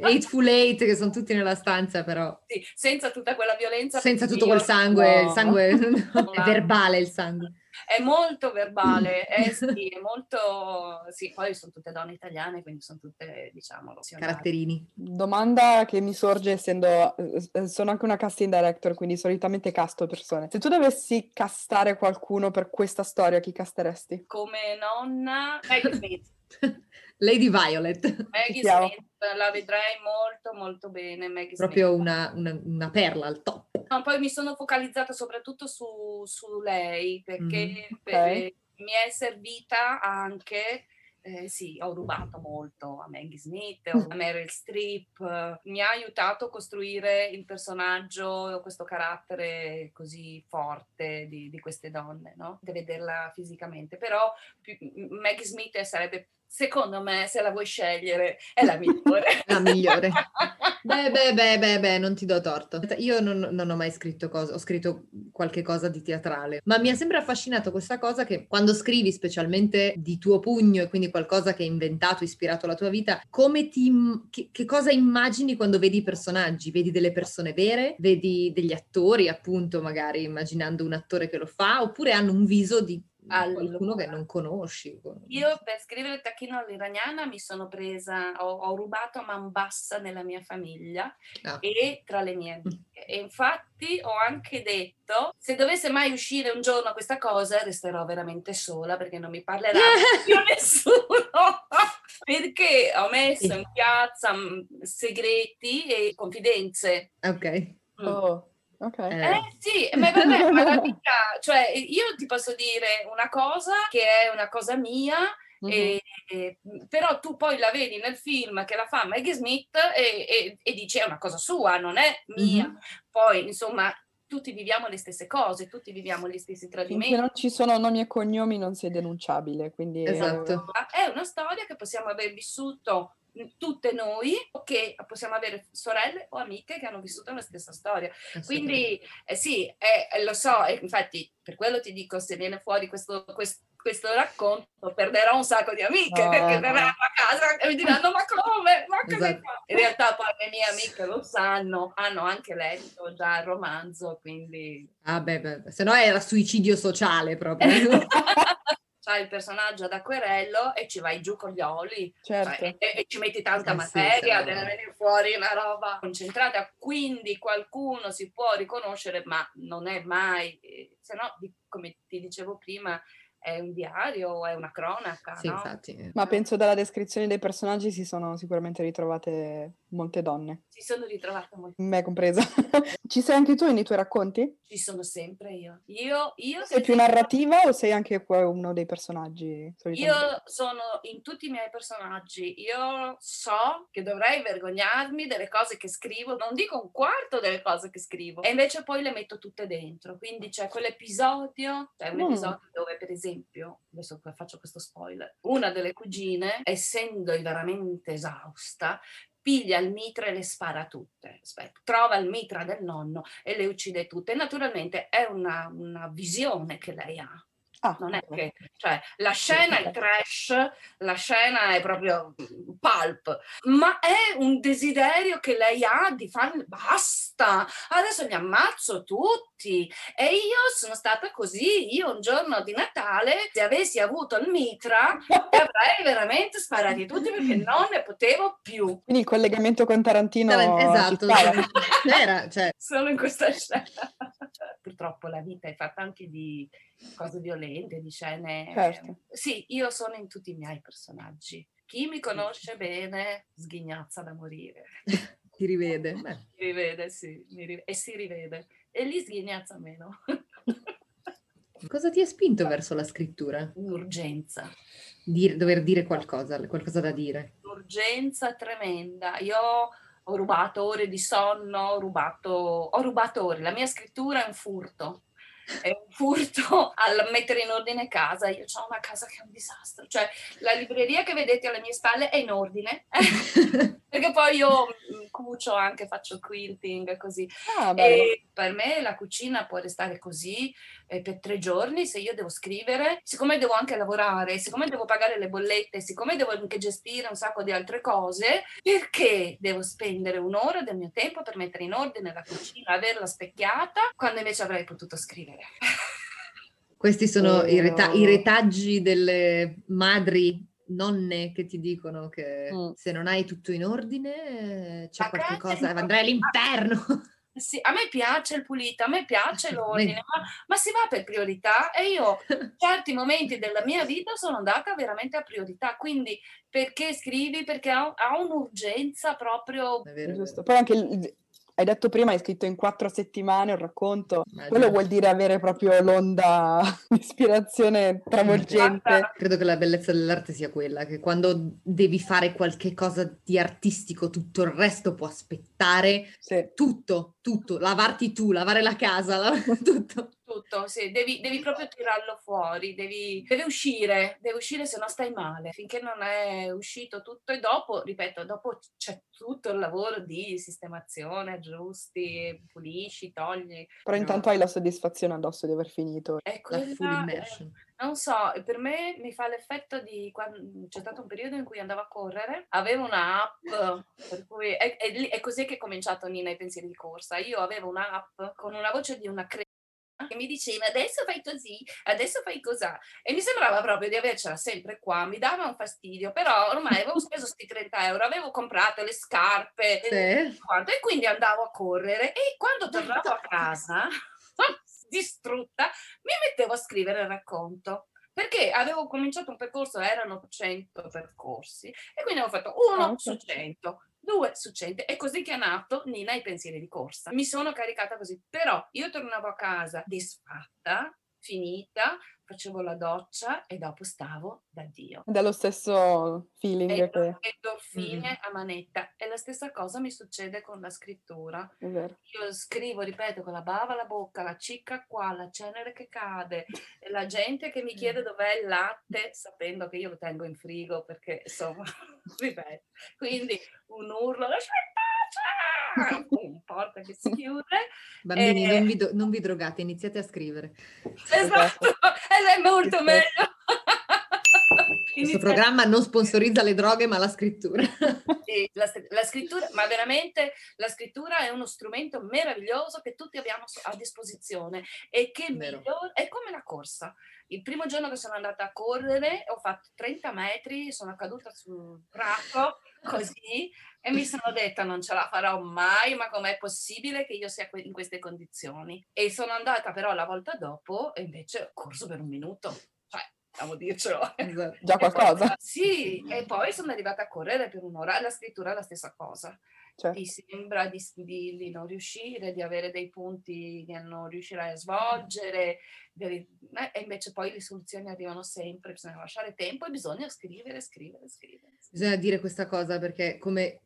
Eightful Eight che sono tutti nella stanza però. Sì, senza tutta quella violenza. Senza tutto quel sangue. No. Il sangue [LAUGHS] no, è verbale il sangue è molto verbale, è, [LAUGHS] sì, è molto... Sì, poi sono tutte donne italiane, quindi sono tutte, diciamo... Caratterini. Domanda che mi sorge essendo... Eh, sono anche una casting director, quindi solitamente casto persone. Se tu dovessi castare qualcuno per questa storia, chi casteresti? Come nonna, Maggie Smith. [LAUGHS] Lady Violet. Maggie Smith, la vedrei molto molto bene. Maggie Proprio una, una, una, perla al top. No, poi mi sono focalizzata soprattutto su, su lei perché mm, okay. per, mi è servita anche eh, sì, ho rubato molto a Maggie Smith, [LAUGHS] a Meryl Streep, mi ha aiutato a costruire il personaggio, questo carattere così forte di, di queste donne, no? Da vederla fisicamente. Però più, Maggie Smith sarebbe secondo me, se la vuoi scegliere, è la migliore. [LAUGHS] la migliore. Beh, [LAUGHS] beh, beh, beh, beh, non ti do torto. Io non, non, ho mai scritto cosa, ho scritto qualche cosa di teatrale, ma mi ha sempre affascinato questa cosa che quando scrivi, specialmente di tuo pugno e quindi qualcosa che hai inventato, ispirato la tua vita, come ti, che, che cosa immagini quando vedi i personaggi? Vedi delle persone vere? Vedi degli attori, appunto, magari immaginando un attore che lo fa, oppure hanno un viso di allora, qualcuno che non conosci. Io per scrivere Tacchino all'iraniana mi sono presa, ho, ho rubato man bassa nella mia famiglia ah. e tra le mie amiche. E infatti ho anche detto, se dovesse mai uscire un giorno questa cosa, resterò veramente sola perché non mi parlerà più [LAUGHS] nessuno. [LAUGHS] perché ho messo in piazza mm, segreti e confidenze. Ok. Mm. Oh. Okay. Eh sì, [LAUGHS] ma vabbè, ma la vita, cioè io ti posso dire una cosa che è una cosa mia, mm-hmm. e, e, però tu poi la vedi nel film che la fa Maggie Smith e, e, e dici è una cosa sua, non è mia. Mm-hmm. Poi insomma tutti viviamo le stesse cose, tutti viviamo gli stessi tradimenti. Se non ci sono nomi e cognomi non sei denunciabile, quindi... Esatto. È una storia che possiamo aver vissuto tutte noi che possiamo avere sorelle o amiche che hanno vissuto la stessa storia. Quindi eh, sì, eh, lo so, eh, infatti per quello ti dico, se viene fuori questo, questo, questo racconto perderò un sacco di amiche oh, perché verranno a casa e mi diranno ma come? Ma come esatto. In realtà poi le mie amiche lo sanno, hanno anche letto già il romanzo, quindi... Ah beh, beh se no era suicidio sociale proprio. [LAUGHS] [LAUGHS] fai il personaggio ad acquerello e ci vai giù con gli oli certo. cioè, e, e, ci metti tanta eh materia, sì, deve venire fuori una roba concentrata, quindi qualcuno si può riconoscere, ma non è mai, eh, se no, come ti dicevo prima, è un diario, è una cronaca. Sì, no? infatti. Ma penso dalla descrizione dei personaggi si sono sicuramente ritrovate molte donne. Si sono ritrovate molte Me compresa. [LAUGHS] Ci sei anche tu nei tuoi racconti? Ci sono sempre io. Io, io sei più narrativa o sei anche uno dei personaggi? Io sono in tutti i miei personaggi. Io so che dovrei vergognarmi delle cose che scrivo, non dico un quarto delle cose che scrivo, e invece poi le metto tutte dentro. Quindi c'è quell'episodio, c'è un mm. episodio dove per esempio, adesso faccio questo spoiler, una delle cugine, essendo veramente esausta, piglia il mitra e le spara tutte. Aspetta, trova il mitra del nonno e le uccide tutte. Naturalmente è una, una visione che lei ha Ah, non è che, cioè, la scena è trash, la scena è proprio pulp, ma è un desiderio che lei ha di fare basta, adesso li ammazzo tutti. E io sono stata così, io un giorno di Natale, se avessi avuto il mitra, [LAUGHS] avrei veramente sparati tutti perché non ne potevo più. Quindi il collegamento con Tarantino. Esatto, [LAUGHS] era, cioè. solo in questa scena. Purtroppo la vita è fatta anche di cose violente, di scene. Certo. Sì, io sono in tutti i miei personaggi. Chi mi conosce bene sghignazza da morire. [LAUGHS] Ti rivede. Si rivede, sì, rivede, e si rivede. E lì sghignazza meno. [LAUGHS] Cosa ti ha spinto verso la scrittura? Un'urgenza. Dire, dover dire qualcosa, qualcosa da dire. Un'urgenza tremenda. Io ho rubato ore di sonno, ho rubato, ho rubato ore. La mia scrittura è un furto è un furto [LAUGHS] al mettere in ordine casa. Io ho una casa che è un disastro. Cioè, la libreria che vedete alle mie spalle è in ordine. [LAUGHS] Perché poi io mm, cucio anche, faccio quilting così. Ah, e per me la cucina può restare così eh, per tre giorni se io devo scrivere, siccome devo anche lavorare, siccome devo pagare le bollette, siccome devo anche gestire un sacco di altre cose, perché devo spendere un'ora del mio tempo per mettere in ordine la cucina, averla specchiata, quando invece avrei potuto scrivere? Questi sono oh. i, reta- i retaggi delle madri nonne che ti dicono che mm. se non hai tutto in ordine c'è Ma qualche cosa, andrai all'inferno. Sì, a me piace il pulito, a me piace [LAUGHS] l'ordine, ma, ma, si va per priorità e io [LAUGHS] certi momenti della mia vita sono andata veramente a priorità, quindi perché scrivi? Perché ha, ha un'urgenza proprio... È vero, giusto. Poi anche il, hai detto prima, hai scritto in quattro settimane un racconto, Immagino. quello vuol dire avere proprio l'onda [LAUGHS] di ispirazione travolgente. Credo che la bellezza dell'arte sia quella, che quando devi fare qualche cosa di artistico, tutto il resto può aspettare. Sì. Tutto, tutto, lavarti tu, lavare la casa, [LAUGHS] lav- tutto. Tutto. sì, devi, devi, proprio tirarlo fuori, devi, deve uscire, deve uscire se no stai male, finché non è uscito tutto e dopo, ripeto, dopo c'è tutto il lavoro di sistemazione, aggiusti, pulisci, togli. Però intanto hai la soddisfazione addosso di aver finito. È quella, la full immersion. Non so, per me mi fa l'effetto di quando c'è stato un periodo in cui andavo a correre, avevo un'app, per cui è, è, è così che è cominciato Nina i pensieri di corsa. Io avevo un'app con una voce di una che mi diceva adesso fai così, adesso fai così. E mi sembrava proprio di avercela sempre qua, mi dava un fastidio, però ormai avevo [LAUGHS] speso questi 30 euro, avevo comprato le scarpe sì. e, e quindi andavo a correre e quando tornavo a casa [LAUGHS] distrutta, mi mettevo a scrivere il racconto. Perché avevo cominciato un percorso, erano 100 percorsi, e quindi avevo fatto uno su 100, due su 100. È così che è nato Nina i pensieri di corsa. Mi sono caricata così, però io tornavo a casa disfatta, finita, facevo la doccia e dopo stavo da Dio. Ed è lo stesso feeling e che... Endorfine mm-hmm. a manetta. E la stessa cosa mi succede con la scrittura. Io scrivo, ripeto, con la bava alla bocca, la cicca qua, la cenere che cade, e la gente che mi chiede dov'è il latte, sapendo che io lo tengo in frigo perché, insomma, [LAUGHS] ripeto. Quindi un urlo, [LAUGHS] porta che si chiude. Bambini, e... non, vi do- non, vi drogate, iniziate a scrivere. Esatto, [LAUGHS] ed è molto meglio. [LAUGHS] Questo programma non sponsorizza le droghe, ma la scrittura. Sì, la, la, scrittura, ma veramente la scrittura è uno strumento meraviglioso che tutti abbiamo a disposizione e che miglior- è come la corsa. Il primo giorno che sono andata a correre ho fatto 30 metri, sono caduta sul prato così e mi sono detta non ce la farò mai, ma com'è possibile che io sia in queste condizioni? E sono andata però la volta dopo e invece ho corso per un minuto. Cioè, possiamo dircelo. Già [LAUGHS] qualcosa? Poi, sì, e poi sono arrivata a correre per un'ora. La scrittura è la stessa cosa. Certo. Ti sembra di, di, di, non riuscire, di avere dei punti che non riuscirai a svolgere, di, eh, e invece poi le soluzioni arrivano sempre, bisogna lasciare tempo e bisogna scrivere, scrivere, scrivere. Bisogna dire questa cosa perché come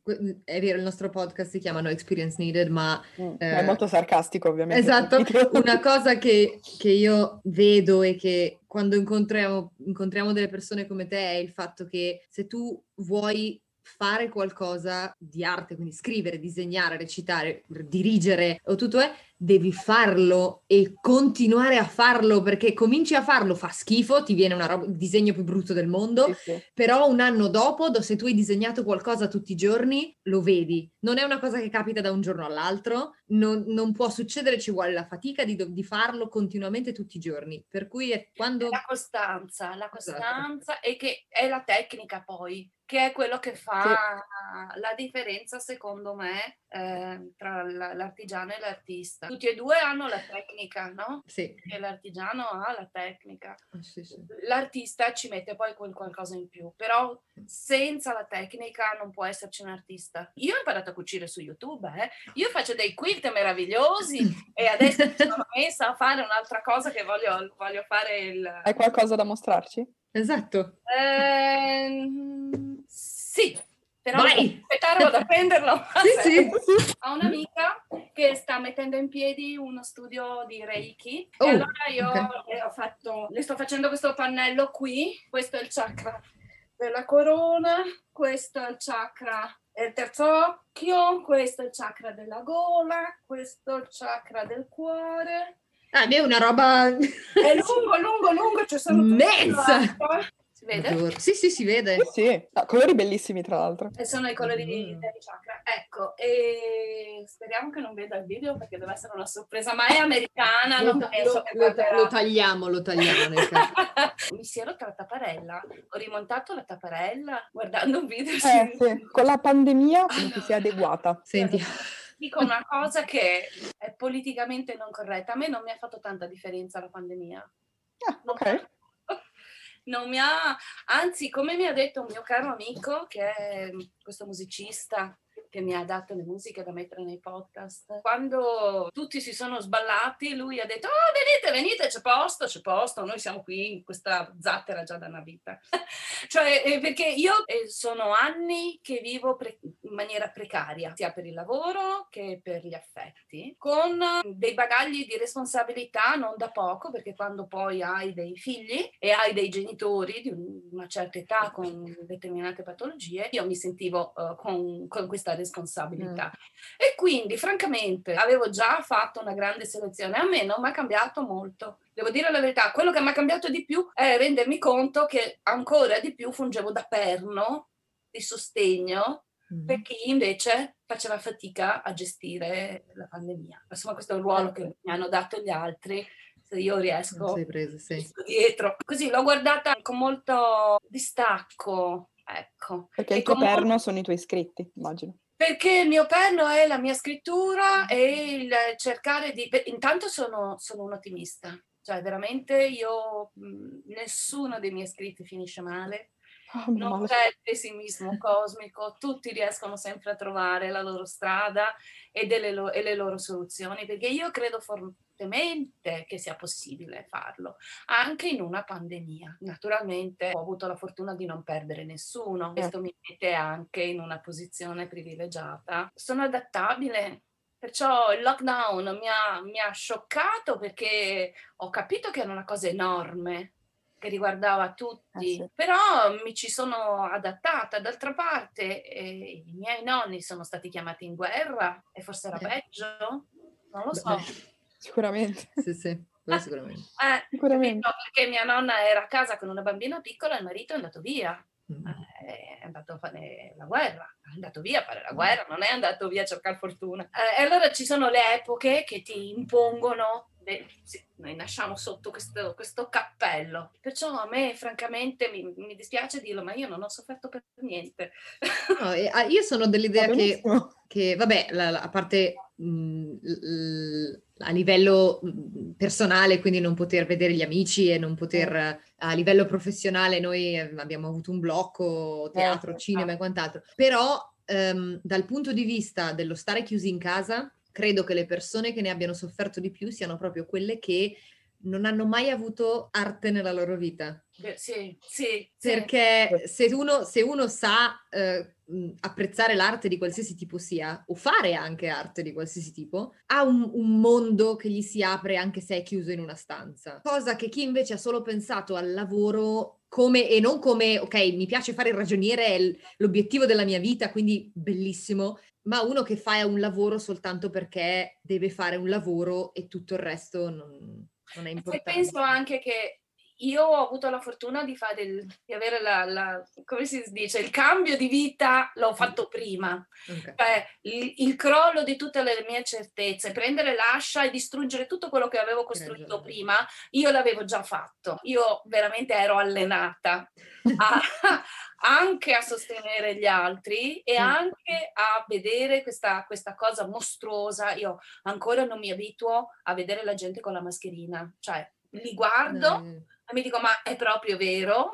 è vero il nostro podcast si chiama No Experience Needed, ma... Mm, eh, è molto sarcastico ovviamente. Esatto, [LAUGHS] una cosa che, che io vedo e che quando incontriamo, incontriamo delle persone come te è il fatto che se tu vuoi fare qualcosa di arte, quindi scrivere, disegnare, recitare, dirigere o tutto è, devi farlo e continuare a farlo perché cominci a farlo, fa schifo, ti viene roba, il disegno più brutto del mondo, sì, sì. però un anno dopo, se tu hai disegnato qualcosa tutti i giorni, lo vedi. Non è una cosa che capita da un giorno all'altro, non, non può succedere, ci vuole la fatica di, di, farlo continuamente tutti i giorni. Per cui è quando... La costanza, la esatto. costanza esatto. e che è la tecnica poi che è quello che fa sì. la differenza, secondo me, eh, tra l'artigiano e l'artista. Tutti e due hanno la tecnica, no? Sì. Perché l'artigiano ha la tecnica. Ah, sì, sì. L'artista ci mette poi quel qualcosa in più, però senza la tecnica non può esserci un artista. Io ho imparato a cucire su YouTube, eh? io faccio dei quilt meravigliosi [LAUGHS] e adesso mi sono messa a fare un'altra cosa che voglio, voglio fare il... Hai qualcosa da mostrarci? Esatto. Eh, sì, però aspettare vado a prenderlo. [LAUGHS] sì, sì. Ho un'amica che sta mettendo in piedi uno studio di Reiki oh, e allora io okay. fatto, le sto facendo questo pannello qui, questo è il chakra della corona, questo è il chakra del terzo occhio, questo è il chakra della gola, questo è il chakra del cuore, Ah, è una roba... È lungo, lungo, lungo, c'è solo... Immensa! Si vede? Sì, sì, si vede. Sì, sì. No, colori bellissimi tra l'altro. E sono i colori mm. di chakra. Ecco, e speriamo che non veda il video perché deve essere una sorpresa, ma è americana, lo, non penso lo, lo, lo, tagliamo, lo tagliamo nel caso. [LAUGHS] Mi si è rotta la tapparella, ho rimontato la tapparella guardando un video. Eh, sì. Con la pandemia come ti sei adeguata? Senti dico una cosa che è politicamente non corretta. A me non mi ha fatto tanta differenza la pandemia. Ah, ok. Non mi ha, anzi, come mi ha detto un mio caro amico, che è questo musicista che mi ha dato le musiche da mettere nei podcast. Quando tutti si sono sballati, lui ha detto: Oh, venite, venite, c'è posto, c'è posto. Noi siamo qui in questa zattera già da una vita. [LAUGHS] cioè, eh, perché io eh, sono anni che vivo pre- in maniera precaria, sia per il lavoro che per gli affetti, con dei bagagli di responsabilità non da poco, perché quando poi hai dei figli e hai dei genitori di una certa età con determinate patologie, io mi sentivo uh, con, con, questa responsabilità. Mm. E quindi, francamente, avevo già fatto una grande selezione. A me non mi ha cambiato molto. Devo dire la verità, quello che mi ha cambiato di più è rendermi conto che ancora di più fungevo da perno di sostegno mm. per chi invece faceva fatica a gestire la pandemia. Insomma, questo è un ruolo che mi hanno dato gli altri se io riesco preso, sì. dietro. Così l'ho guardata con molto distacco, ecco. Perché il tuo molto... perno sono i tuoi iscritti, immagino. Perché il mio perno è la mia scrittura e il cercare di... Intanto sono, sono un ottimista, cioè veramente io, nessuno dei miei scritti finisce male. Oh, non c'è il pessimismo cosmico, tutti riescono sempre a trovare la loro strada e, lo- e le loro soluzioni, perché io credo fortemente che sia possibile farlo, anche in una pandemia. Naturalmente ho avuto la fortuna di non perdere nessuno, questo mi mette anche in una posizione privilegiata. Sono adattabile, Perciò il lockdown mi ha, mi ha, scioccato perché ho capito che era una cosa enorme che riguardava tutti, ah, sì. però mi ci sono adattata. D'altra parte eh, i miei nonni sono stati chiamati in guerra e forse era eh. peggio, non lo so. [LAUGHS] Sicuramente. Sì, sì. Eh, sicuramente. Eh, sicuramente. Perché mia nonna era a casa con una bambina piccola e il marito è andato via. Mm. Eh, è andato a fare la guerra, è andato via a fare la guerra, non è andato via a cercare fortuna. Eh, e allora ci sono le epoche che ti impongono Beh, noi nasciamo sotto questo, questo, cappello. Perciò a me, francamente, mi, mi, dispiace dirlo, ma io non ho sofferto per niente. [LAUGHS] No, ah, io sono dell'idea che, che, vabbè, la, la, a parte mh, l, a livello personale, quindi non poter vedere gli amici e non poter, eh. a livello professionale, noi abbiamo avuto un blocco, teatro, eh, cinema e quant'altro. Però um, dal punto di vista dello stare chiusi in casa, credo che le persone che ne abbiano sofferto di più siano proprio quelle che non hanno mai avuto arte nella loro vita. Sì, sì. Perché sì. Se, uno, se, uno, sa eh, apprezzare l'arte di qualsiasi tipo sia, o fare anche arte di qualsiasi tipo, ha un, un, mondo che gli si apre anche se è chiuso in una stanza. Cosa che chi invece ha solo pensato al lavoro come, e non come, ok, mi piace fare il ragioniere, è l'obiettivo della mia vita, quindi bellissimo, ma uno che fa un lavoro soltanto perché deve fare un lavoro e tutto il resto non, non è importante. E penso anche che io ho avuto la fortuna di, fare di avere la, la, come si dice, il cambio di vita l'ho fatto prima. Okay. Cioè, il, il, crollo di tutte le mie certezze, prendere l'ascia e distruggere tutto quello che avevo costruito prima, io l'avevo già fatto. Io veramente ero allenata a, [LAUGHS] anche a sostenere gli altri e anche a vedere questa, questa cosa mostruosa. Io ancora non mi abituo a vedere la gente con la mascherina, cioè li guardo mm. Mi dico ma è proprio vero?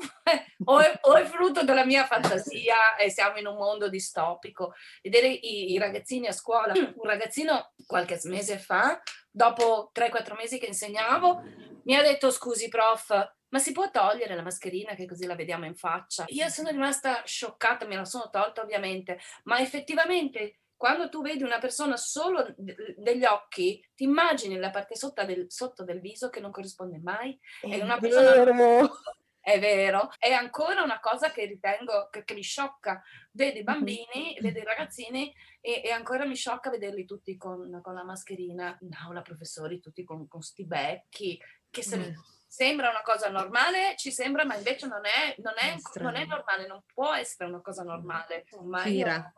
o, è, o, è, frutto della mia fantasia e siamo in un mondo distopico? Vedere i, i ragazzini a scuola, un ragazzino qualche mese fa, dopo 3-4 mesi che insegnavo, mi ha detto scusi prof, ma si può togliere la mascherina che così la vediamo in faccia? Io sono rimasta scioccata, me la sono tolta ovviamente, ma effettivamente quando tu vedi una persona solo degli occhi, ti immagini la parte sotto del, sotto del viso che non corrisponde mai. È, una persona... Vero. È vero, è ancora una cosa che ritengo che, che mi sciocca. Vedo i bambini, mm-hmm. vedo i ragazzini e, e, ancora mi sciocca vederli tutti con, con, la mascherina in aula, professori tutti con, con sti becchi, che se, mm. sembra una cosa normale, ci sembra, ma invece non è, non è, non è normale, non può essere una cosa normale. Insomma, io,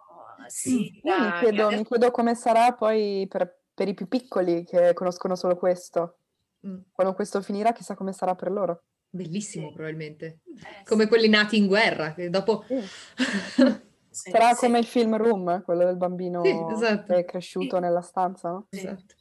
sì, dai, mi, chiedo, adesso... mi, chiedo, come sarà poi per, per, i più piccoli che conoscono solo questo. Mm. Quando questo finirà, chissà come sarà per loro. Bellissimo, sì. probabilmente. Eh, come sì. quelli nati in guerra, che dopo... Sì. [LAUGHS] Sarà come il film Room, quello del bambino esatto. che è cresciuto nella stanza, no? Esatto.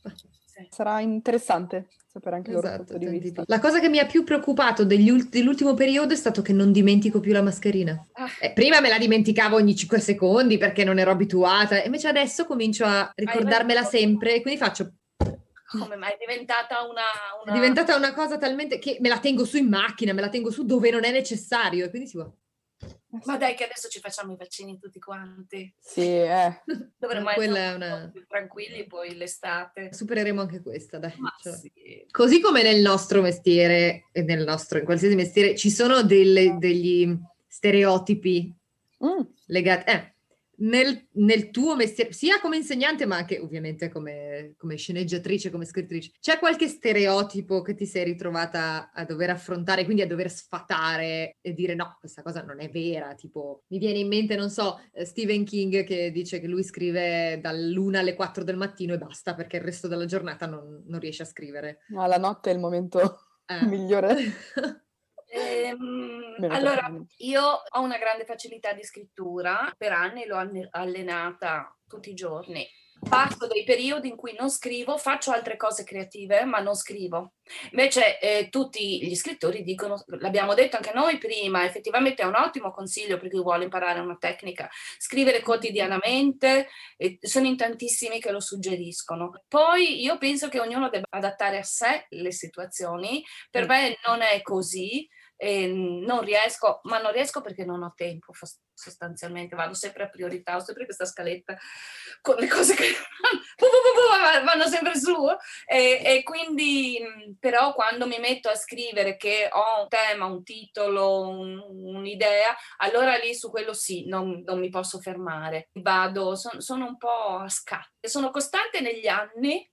Sì. Sarà interessante sapere anche esatto, loro punto di vista. La cosa che mi ha più preoccupato ulti- dell'ultimo periodo è stato che non dimentico più la mascherina. Ah. Eh, prima me la dimenticavo ogni 5 secondi perché non ero abituata, invece adesso comincio a ricordarmela sempre e quindi faccio come mai è diventata una, una, È diventata una cosa talmente che me la tengo su in macchina, me la tengo su dove non è necessario e quindi si può. Ma dai che adesso ci facciamo i vaccini tutti quanti. Sì, eh. [LAUGHS] Dovremmo Quella essere una... più tranquilli poi l'estate. Supereremo anche questa, dai. Cioè. Sì. Così come nel nostro mestiere e nel nostro, in qualsiasi mestiere, ci sono delle, degli stereotipi mm. legati... Eh, nel, nel, tuo mestiere, sia come insegnante, ma anche ovviamente come, come, sceneggiatrice, come scrittrice, c'è qualche stereotipo che ti sei ritrovata a dover affrontare, quindi a dover sfatare e dire no, questa cosa non è vera? Tipo, mi viene in mente, non so, eh, Stephen King che dice che lui scrive dall'una alle quattro del mattino e basta perché il resto della giornata non, non riesce a scrivere. Ma la notte è il momento eh. migliore. [LAUGHS] Ehm, allora, io ho una grande facilità di scrittura, per anni l'ho allenata tutti i giorni. Passo dei periodi in cui non scrivo, faccio altre cose creative, ma non scrivo. Invece eh, tutti gli scrittori dicono, l'abbiamo detto anche noi prima, effettivamente è un ottimo consiglio per chi vuole imparare una tecnica, scrivere quotidianamente, eh, sono in tantissimi che lo suggeriscono. Poi io penso che ognuno debba adattare a sé le situazioni, per mm. me non è così, e non riesco, ma non riesco perché non ho tempo sostanzialmente, vado sempre a priorità, ho sempre questa scaletta con le cose che [LAUGHS] vanno sempre su. E, e, quindi però quando mi metto a scrivere che ho un tema, un titolo, un, un'idea, allora lì su quello sì, non, non mi posso fermare, vado, son, sono un po' a scatti, sono costante negli anni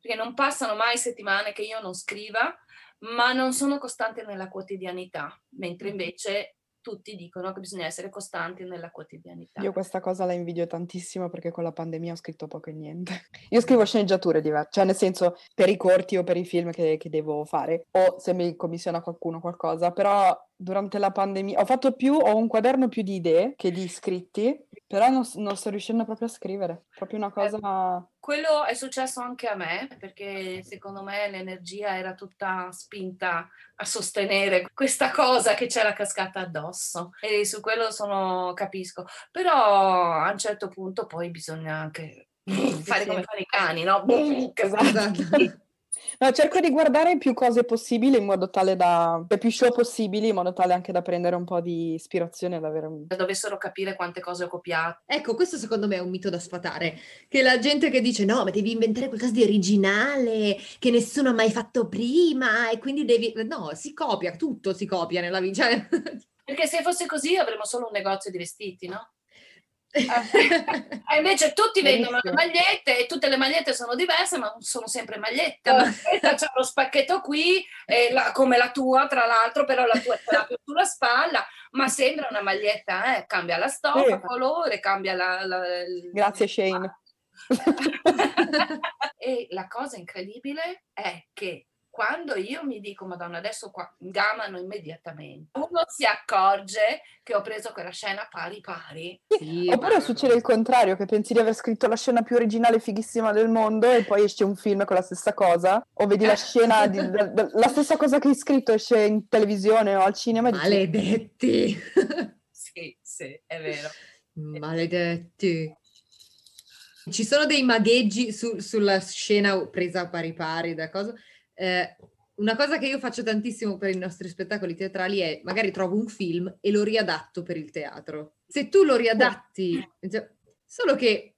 perché non passano mai settimane che io non scriva ma non sono costante nella quotidianità, mentre invece tutti dicono che bisogna essere costanti nella quotidianità. Io questa cosa la invidio tantissimo perché con la pandemia ho scritto poco e niente. [LAUGHS] Io scrivo sceneggiature diverse, cioè nel senso per i corti o per i film che, che devo fare, o se mi commissiona qualcuno qualcosa, però durante la pandemia ho fatto più, ho un quaderno più di idee che di scritti, però non, non sto riuscendo proprio a scrivere, proprio una cosa... Eh, quello è successo anche a me, perché secondo me l'energia era tutta spinta a sostenere questa cosa che c'era cascata addosso e su quello sono, capisco, però a un certo punto poi bisogna anche fare come fanno i cani, no? Esatto. No, cerco di guardare più cose possibili in modo tale da... più show possibili in modo tale anche da prendere un po' di ispirazione ed avere un... Dovessero capire quante cose ho copiato. Ecco, questo secondo me è un mito da sfatare, che la gente che dice no, ma devi inventare qualcosa di originale, che nessuno ha mai fatto prima e quindi devi... No, si copia, tutto si copia nella vita. Cioè... Perché se fosse così avremmo solo un negozio di vestiti, no? [LAUGHS] e invece tutti vendono le magliette e tutte le magliette sono diverse ma sono sempre magliette. Ma c'è lo spacchetto qui la, come la tua tra l'altro però la tua è più sulla spalla ma sembra una maglietta eh? cambia la stoffa, il colore cambia la, la, grazie Shane. [LAUGHS] E la cosa incredibile è che quando io mi dico, Madonna, adesso qua gamano immediatamente, uno si accorge che ho preso quella scena pari pari. Sì, Oppure ma... succede il contrario, che pensi di aver scritto la scena più originale fighissima del mondo e poi esce un film con la stessa cosa, o vedi la scena, di, [LAUGHS] la, la stessa cosa che hai scritto esce in televisione o al cinema. Maledetti! [LAUGHS] sì, sì, è vero. Maledetti. Ci sono dei magheggi su, sulla scena presa pari pari da cosa eh, una cosa che io faccio tantissimo per i nostri spettacoli teatrali è magari trovo un film e lo riadatto per il teatro. Se tu lo riadatti, cioè, solo che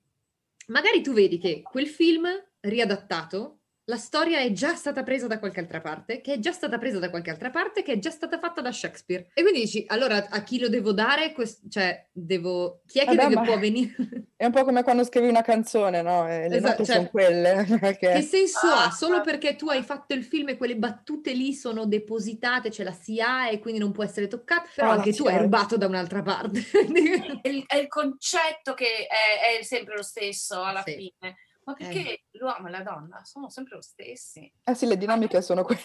magari tu vedi che quel film riadattato la storia è già stata presa da qualche altra parte, che è già stata presa da qualche altra parte, che è già stata fatta da Shakespeare. E quindi dici, allora a chi lo devo dare? Quest- cioè, devo... Chi è che Vabbè, deve, può venire? [LAUGHS] È un po' come quando scrivi una canzone, no? E le esatto, cioè, sono quelle. [LAUGHS] Perché... Che senso ah, ha? Solo perché tu hai fatto il film e quelle battute lì sono depositate, cioè la si ha e quindi non può essere toccata, però ah, anche tu hai rubato da un'altra parte. è, il, è il concetto che è, è sempre lo stesso alla sì. fine ma perché eh. l'uomo e la donna sono sempre lo stessi? Eh sì, le dinamiche sono quelle.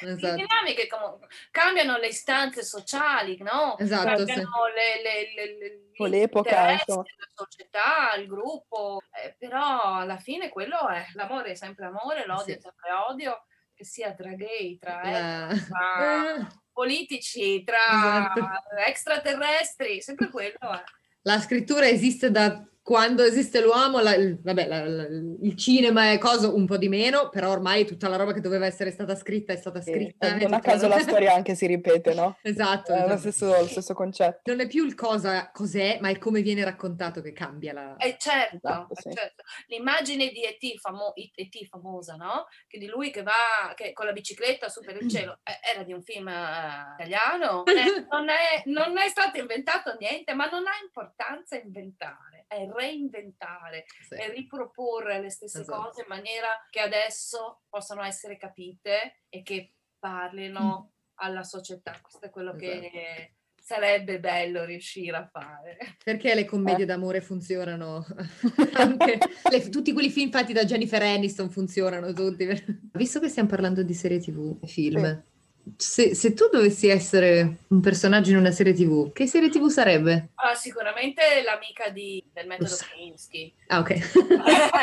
esatto. dinamiche comunque cambiano le istanze sociali, no? Esatto, cambiano sì. le, le, le, le l'epoca, la società, il gruppo, eh, però alla fine quello è l'amore è sempre amore, l'odio sì. è sempre odio, che sia tra gay, tra, eh, tra [LAUGHS] politici, tra esatto. extraterrestri, sempre quello è. La scrittura esiste da quando esiste l'uomo, la, il, vabbè, la, la, il cinema è cosa un po' di meno, però ormai tutta la roba che doveva essere stata scritta è stata scritta. E non a caso la [LAUGHS] storia anche si ripete, no? esatto. È esatto. Lo, stesso, lo, stesso, concetto. Non è più il cosa cos'è, ma il come viene raccontato che cambia la... Eh certo, esatto, sì. certo. l'immagine di E.T. Famo- famosa, no? Che di lui che va che con la bicicletta su per il cielo, eh, era di un film uh, italiano. Non è, [LAUGHS] non, è, non è stato inventato niente, ma non ha importanza inventare, è reinventare sì. e riproporre le stesse esatto. cose in maniera che adesso possano essere capite e che parlino mm. alla società. Questo è quello esatto. che sarebbe bello riuscire a fare. Perché le commedie eh. d'amore funzionano? [LAUGHS] Anche le, tutti quelli film fatti da Jennifer Aniston funzionano tutti. Visto che stiamo parlando di serie tv, film, sì se, se, tu dovessi essere un personaggio in una serie TV, che serie TV sarebbe? Ah, sicuramente l'amica di, del metodo Kaminsky. Ah, ok. [LAUGHS]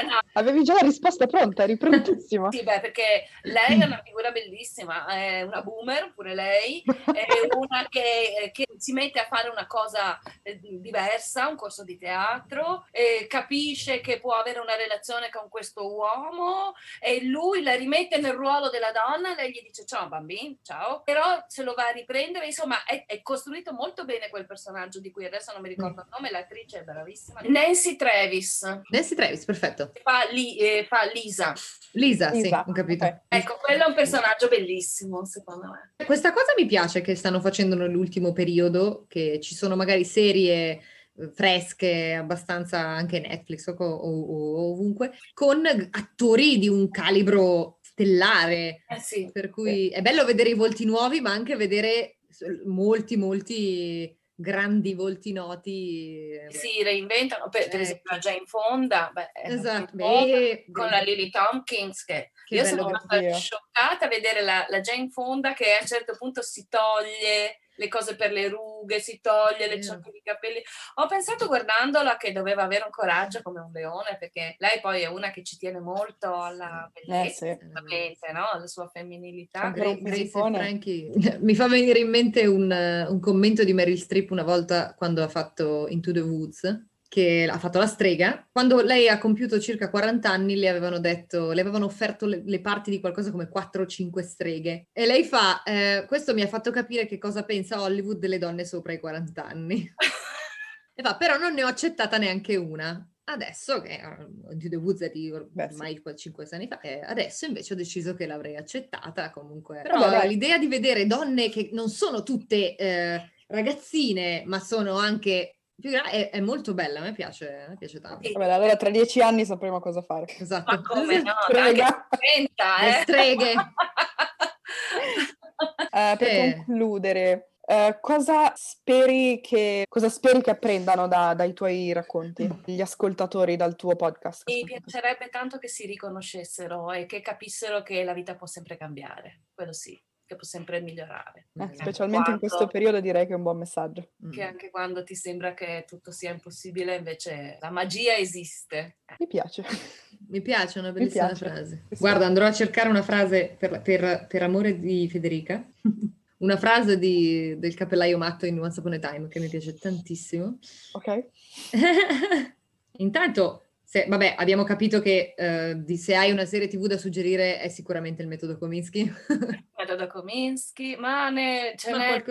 no. Avevi già la risposta pronta, eri prontissima. sì, beh, perché lei è una figura bellissima, è una boomer, pure lei, è una che, che si mette a fare una cosa eh, diversa, un corso di teatro, capisce che può avere una relazione con questo uomo e lui la rimette nel ruolo della donna e lei gli dice ciao bambino, ciao ciao, però se lo va a riprendere, insomma, è, è, costruito molto bene quel personaggio di cui adesso non mi ricordo il nome, l'attrice è bravissima. Nancy Travis. Nancy Travis, perfetto. Fa, li, eh, fa Lisa. Lisa, Lisa, sì, ho capito. Okay. Ecco, quello è un personaggio bellissimo, secondo me. Questa cosa mi piace che stanno facendo nell'ultimo periodo, che ci sono magari serie eh, fresche, abbastanza anche Netflix o, o, o, ovunque, con attori di un calibro stellare. Eh sì, per cui sì. è bello vedere i volti nuovi, ma anche vedere molti, molti grandi volti noti. Si reinventano, per, per eh. esempio la Jane Fonda, beh, esatto. Beh, con la Lily Tompkins, che, che io sono stata scioccata a vedere la, la Jane Fonda che a un certo punto si toglie le cose per le rughe, si toglie le ciocche di capelli. Ho pensato guardandola che doveva avere un coraggio come un leone, perché lei poi è una che ci tiene molto alla bellezza, eh, sì. no? alla sua femminilità. Grace Frankie. Mi fa venire in mente un, un commento di Meryl Streep una volta quando ha fatto Into the Woods che ha fatto la strega, quando lei ha compiuto circa 40 anni le avevano detto, le avevano offerto le, le parti di qualcosa come 4 o 5 streghe. E lei fa, eh, questo mi ha fatto capire che cosa pensa Hollywood delle donne sopra i 40 anni. [LAUGHS] e fa, però non ne ho accettata neanche una. Adesso che uh, The Woods è di ormai 5 anni fa, eh, adesso invece ho deciso che l'avrei accettata comunque. Però Vabbè, l'idea di vedere donne che non sono tutte eh, ragazzine, ma sono anche è, è, molto bella, a me piace, a me piace tanto. Vabbè, allora tra dieci anni sapremo cosa fare. Esatto. Ma come [LAUGHS] no? Strega. 30, eh? Le streghe. uh, [LAUGHS] per eh. concludere, Uh, cosa, speri che, cosa speri che apprendano da, dai tuoi racconti, gli ascoltatori dal tuo podcast? Mi piacerebbe tanto che si riconoscessero e che capissero che la vita può sempre cambiare, quello sì che può sempre migliorare. Eh, specialmente quando, in questo periodo direi che è un buon messaggio. Che anche quando ti sembra che tutto sia impossibile, invece la magia esiste. Mi piace. [LAUGHS] Mi piace, una bellissima frase. Guarda, andrò a cercare una frase per, per, per amore di Federica. [LAUGHS] una frase di, del cappellaio matto in Once Upon a Time che mi piace tantissimo. Ok. [LAUGHS] Intanto se, vabbè, abbiamo capito che uh, di, se hai una serie TV da suggerire è sicuramente il metodo Kominsky. Il metodo Kominsky, ma ne, ce ma n'è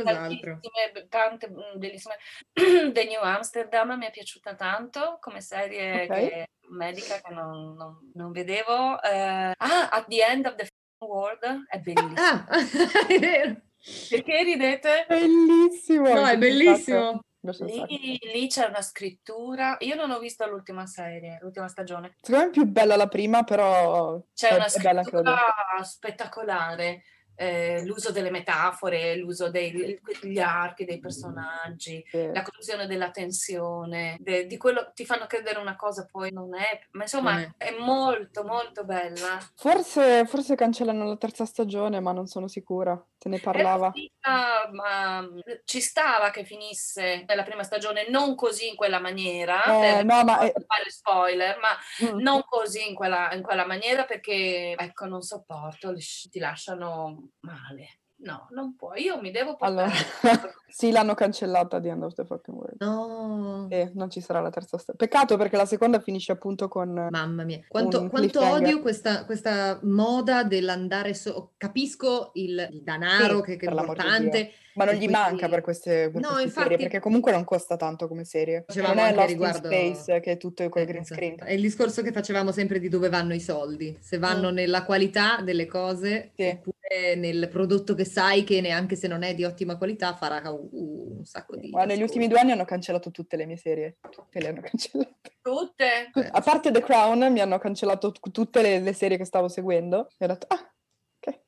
tante mm, bellissime. [CLEARS THROAT] The New Amsterdam mi è piaciuta tanto come serie okay. che, medica che non, non, non vedevo. Uh, ah, At the End of the World è bellissimo. Ah, [LAUGHS] è vero. Perché ridete? Bellissimo! No, è bellissimo. Lì, lì, c'è una scrittura. Io non ho visto l'ultima serie, l'ultima stagione. Secondo me è più bella la prima, però c'è è, una scrittura spettacolare. Eh, l'uso delle metafore, l'uso degli archi dei personaggi, sì. la costruzione della tensione, de, di quello ti fanno credere una cosa poi non è, ma insomma sì. è molto molto bella. Forse, forse cancellano la terza stagione, ma non sono sicura, se ne parlava. Finita, ma ci stava che finisse nella prima stagione, non così in quella maniera, eh, no, ma fare spoiler, ma mm. non così in quella, in quella maniera perché ecco non sopporto, ti lasciano male. No, non può. Io mi devo portare... Allora, [LAUGHS] sì, l'hanno cancellata di End of the Fucking World. No. E non ci sarà la terza stagione. Peccato perché la seconda finisce appunto con... Mamma mia. Quanto, quanto odio questa, questa, moda dell'andare... So... Capisco il, il denaro sì, che, che è importante. Ma non gli quindi... manca per queste, per no, queste infatti... serie, perché comunque non costa tanto come serie. Facevamo non è Lost riguardo... Space, che è tutto quel eh, green esatto. screen. È il discorso che facevamo sempre di dove vanno i soldi. Se vanno mm. nella qualità delle cose, sì. Oppure nel prodotto che sai che neanche se non è di ottima qualità farà un sacco di... Ma negli ultimi due anni hanno cancellato tutte le mie serie. Tutte le hanno cancellate. Tutte? A parte The Crown mi hanno cancellato t- tutte le, le, serie che stavo seguendo. E ho detto, ah, ok.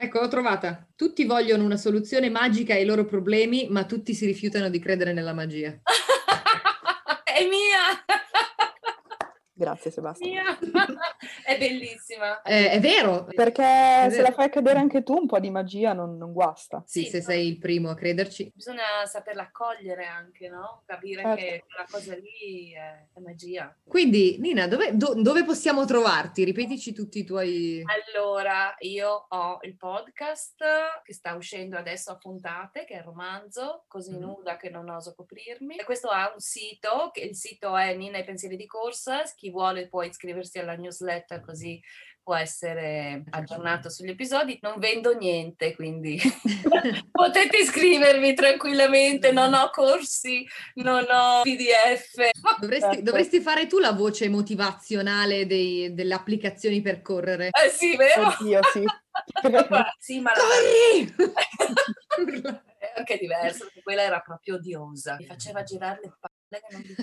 Ecco, l'ho trovata. Tutti vogliono una soluzione magica ai loro problemi, ma tutti si rifiutano di credere nella magia. [LAUGHS] [LAUGHS] È mia! Grazie Sebastiano. [LAUGHS] è bellissima. Eh, è vero. Perché è se vero. la fai cadere anche tu un po' di magia non, non guasta. Sì, sì, se sei il primo a crederci. Bisogna saperla accogliere anche, no? Capire certo. che quella cosa lì è, è magia. Quindi Nina, dove, do, dove, possiamo trovarti? Ripetici tutti i tuoi... Allora, io ho il podcast che sta uscendo adesso a puntate, che è il romanzo, Così mm. nuda che non oso coprirmi. E questo ha un sito, che il sito è Nina i pensieri di corsa, chi vuole può iscriversi alla newsletter così può essere aggiornato sugli episodi. Non vendo niente, quindi [LAUGHS] potete iscrivervi tranquillamente. Non ho corsi, non ho PDF. Dovresti, ecco. dovresti fare tu la voce motivazionale dei, delle applicazioni per correre. Eh sì, vero? Oddio, sì. [LAUGHS] sì, ma la... [LAUGHS] è anche diverso, quella era proprio odiosa. Mi faceva girare le palle che non dico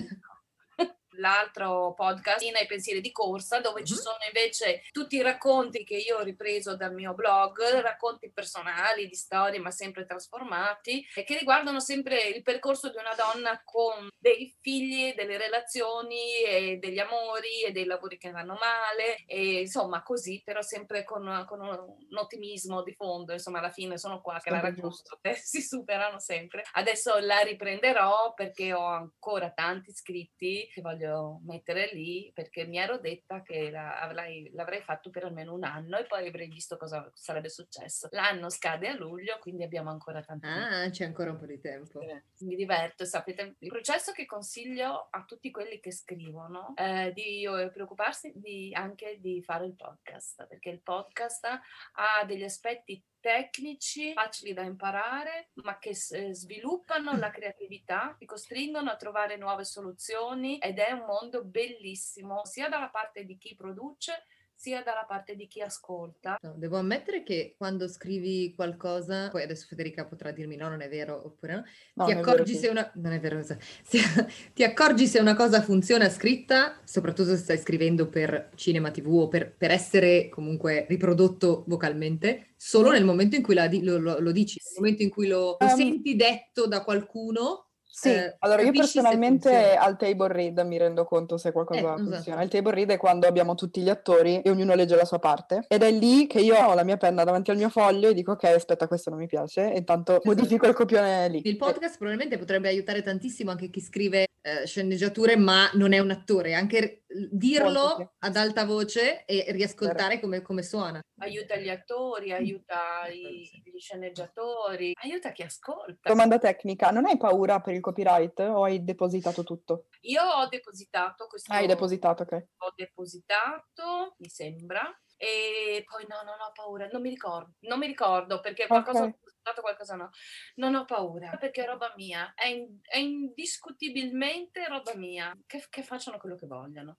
l'altro podcast, Ina i pensieri di corsa, dove ci sono invece tutti i racconti che io ho ripreso dal mio blog, racconti personali, di storie, ma sempre trasformati, e che riguardano sempre il percorso di una donna con dei figli, delle relazioni, e degli amori e dei lavori che vanno male, e insomma così, però sempre con, con un ottimismo di fondo, insomma alla fine sono qua che la racconto, [LAUGHS] si superano sempre. Adesso la riprenderò perché ho ancora tanti iscritti che voglio voglio mettere lì perché mi ero detta che la, avrei, l'avrei fatto per almeno un anno e poi avrei visto cosa sarebbe successo. L'anno scade a luglio, quindi abbiamo ancora tanto tempo. Ah, c'è ancora un po' di tempo. Mi diverto, sapete, il processo che consiglio a tutti quelli che scrivono eh, di preoccuparsi di, anche di fare il podcast, perché il podcast ha degli aspetti tecnici facili da imparare, ma che eh, sviluppano la [CLEARS THROAT] creatività, ti costringono a trovare nuove soluzioni ed è un mondo bellissimo, sia dalla parte di chi produce sia dalla parte di chi ascolta. No, devo ammettere che quando scrivi qualcosa, poi adesso Federica potrà dirmi no, non è vero oppure no, no ti accorgi se una... Non è vero, [LAUGHS] ti accorgi se una cosa funziona scritta, soprattutto se stai scrivendo per cinema, tv o per, per essere comunque riprodotto vocalmente, solo nel momento in cui di- lo, lo, lo, dici, nel momento in cui lo, um, senti detto da qualcuno sì, eh, allora io personalmente al table read mi rendo conto se qualcosa eh, funziona. Esatto. Il table read è quando abbiamo tutti gli attori e ognuno legge la sua parte ed è lì che io ho la mia penna davanti al mio foglio e dico ok aspetta questo non mi piace e intanto esatto. modifico il copione lì. Il podcast probabilmente potrebbe aiutare tantissimo anche chi scrive eh, sceneggiature ma non è un attore, anche dirlo ad alta voce e riascoltare come, come, suona. Aiuta gli attori, aiuta i, gli sceneggiatori, aiuta chi ascolta. Domanda tecnica, non hai paura per il copyright o hai depositato tutto? Io ho depositato questo. Hai depositato, ok. Ho depositato, mi sembra, e poi no, non ho paura, non mi ricordo, non mi ricordo perché qualcosa okay. ho qualcosa no. Non ho paura perché è roba mia, è, in, è indiscutibilmente roba mia. Che, che facciano quello che vogliono.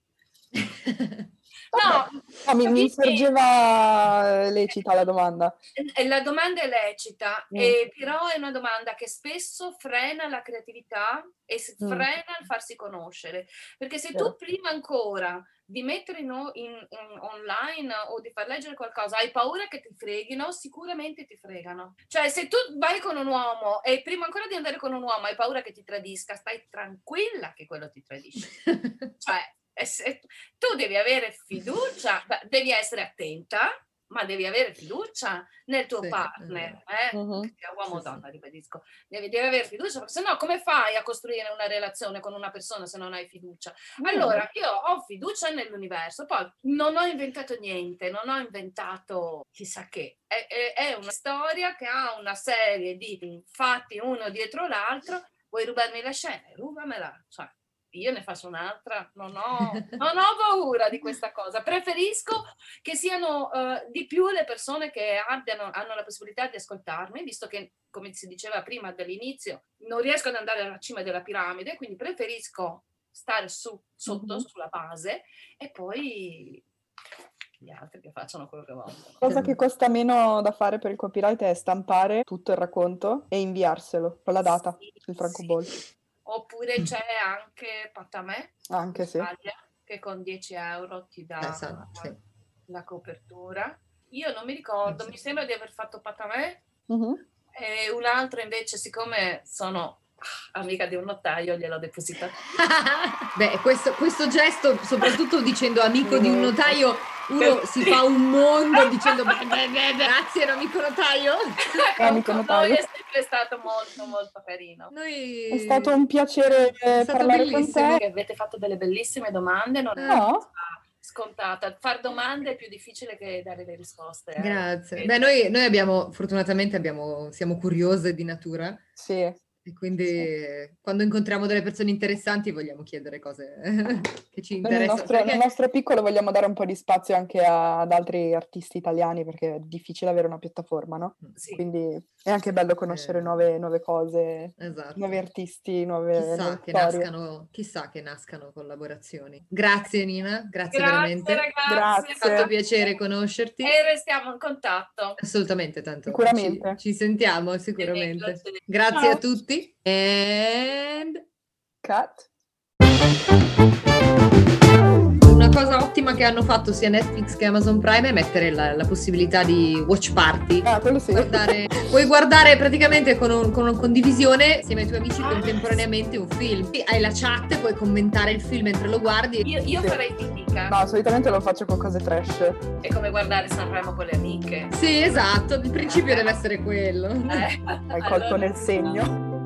[LAUGHS] No, no mi, mi sorgeva lecita la domanda. La domanda è lecita, mm. eh, però è una domanda che spesso frena la creatività e mm. frena il farsi conoscere. Perché se tu prima ancora di mettere in, in, in, online o di far leggere qualcosa, hai paura che ti freghino, sicuramente ti fregano. Cioè, se tu vai con un uomo e prima ancora di andare con un uomo hai paura che ti tradisca, stai tranquilla che quello ti tradisce. [LAUGHS] cioè, tu devi avere fiducia, devi essere attenta, ma devi avere fiducia nel tuo sì, partner, eh? uh-huh. uomo o donna, ribadisco. Devi, devi, avere fiducia, perché sennò come fai a costruire una relazione con una persona se non hai fiducia? Allora, io ho fiducia nell'universo, poi non ho inventato niente, non ho inventato chissà che. È, è, è una storia che ha una serie di fatti uno dietro l'altro. Vuoi rubarmi la scena? Rubamela. Cioè, io ne faccio un'altra, non ho, [LAUGHS] non ho paura di questa cosa. Preferisco che siano uh, di più le persone che abbiano, hanno la possibilità di ascoltarmi, visto che, come si diceva prima dall'inizio, non riesco ad andare alla cima della piramide, quindi preferisco stare su, sotto, mm-hmm. sulla base, e poi gli altri che facciano quello che vogliono. Cosa che costa meno da fare per il copyright è stampare tutto il racconto e inviarselo con la data sì, sul francobollo. Sì. Oppure mm. c'è anche Patamè, anche sì. che con 10 euro ti dà esatto, sì. la copertura. Io non mi ricordo, sì. mi sembra di aver fatto Patamè. Uh-huh. E un altro invece, siccome sono amica di un notaio, gliel'ho depositato. [LAUGHS] Beh, questo, questo, gesto, soprattutto dicendo amico di un notaio, uno si fa un mondo dicendo beh, beh, beh, [LAUGHS] grazie, ero amico notaio. amico notaio. Noi è sempre stato molto, molto carino. Noi... È stato un piacere è parlare bellissimo. con te. Avete fatto delle bellissime domande. Non no scontata. Far domande è più difficile che dare le risposte. Eh. Grazie. Beh, noi, noi, abbiamo, fortunatamente, abbiamo, siamo curiose di natura. Sì. E quindi sì. quando incontriamo delle persone interessanti vogliamo chiedere cose [LAUGHS] che ci interessano. Nel nostro, perché... nel nostro, piccolo vogliamo dare un po' di spazio anche a, ad altri artisti italiani perché è difficile avere una piattaforma, no? Mm, sì. Quindi è anche bello conoscere eh. nuove, nuove, cose, esatto. nuovi artisti, nuove, chissà nuove che nascano, Chissà che nascano collaborazioni. Grazie Nina, grazie, grazie veramente. Ragazzi. Grazie. È fatto piacere conoscerti. E restiamo in contatto. Assolutamente, tanto. Sicuramente. Ci, ci sentiamo sicuramente. Grazie Ciao. a tutti and cut. Una cosa ottima che hanno fatto sia Netflix che Amazon Prime è mettere la, la possibilità di watch party. Ah, quello sì. Guardare, puoi guardare praticamente con, un, con una condivisione insieme ai tuoi amici contemporaneamente un film. Hai la chat, puoi commentare il film mentre lo guardi. Io, io sì. farei tipica. No, solitamente lo faccio con cose trash. È come guardare Sanremo con le amiche. Sì, esatto, il principio deve essere quello. Eh. Hai colto allora... nel segno.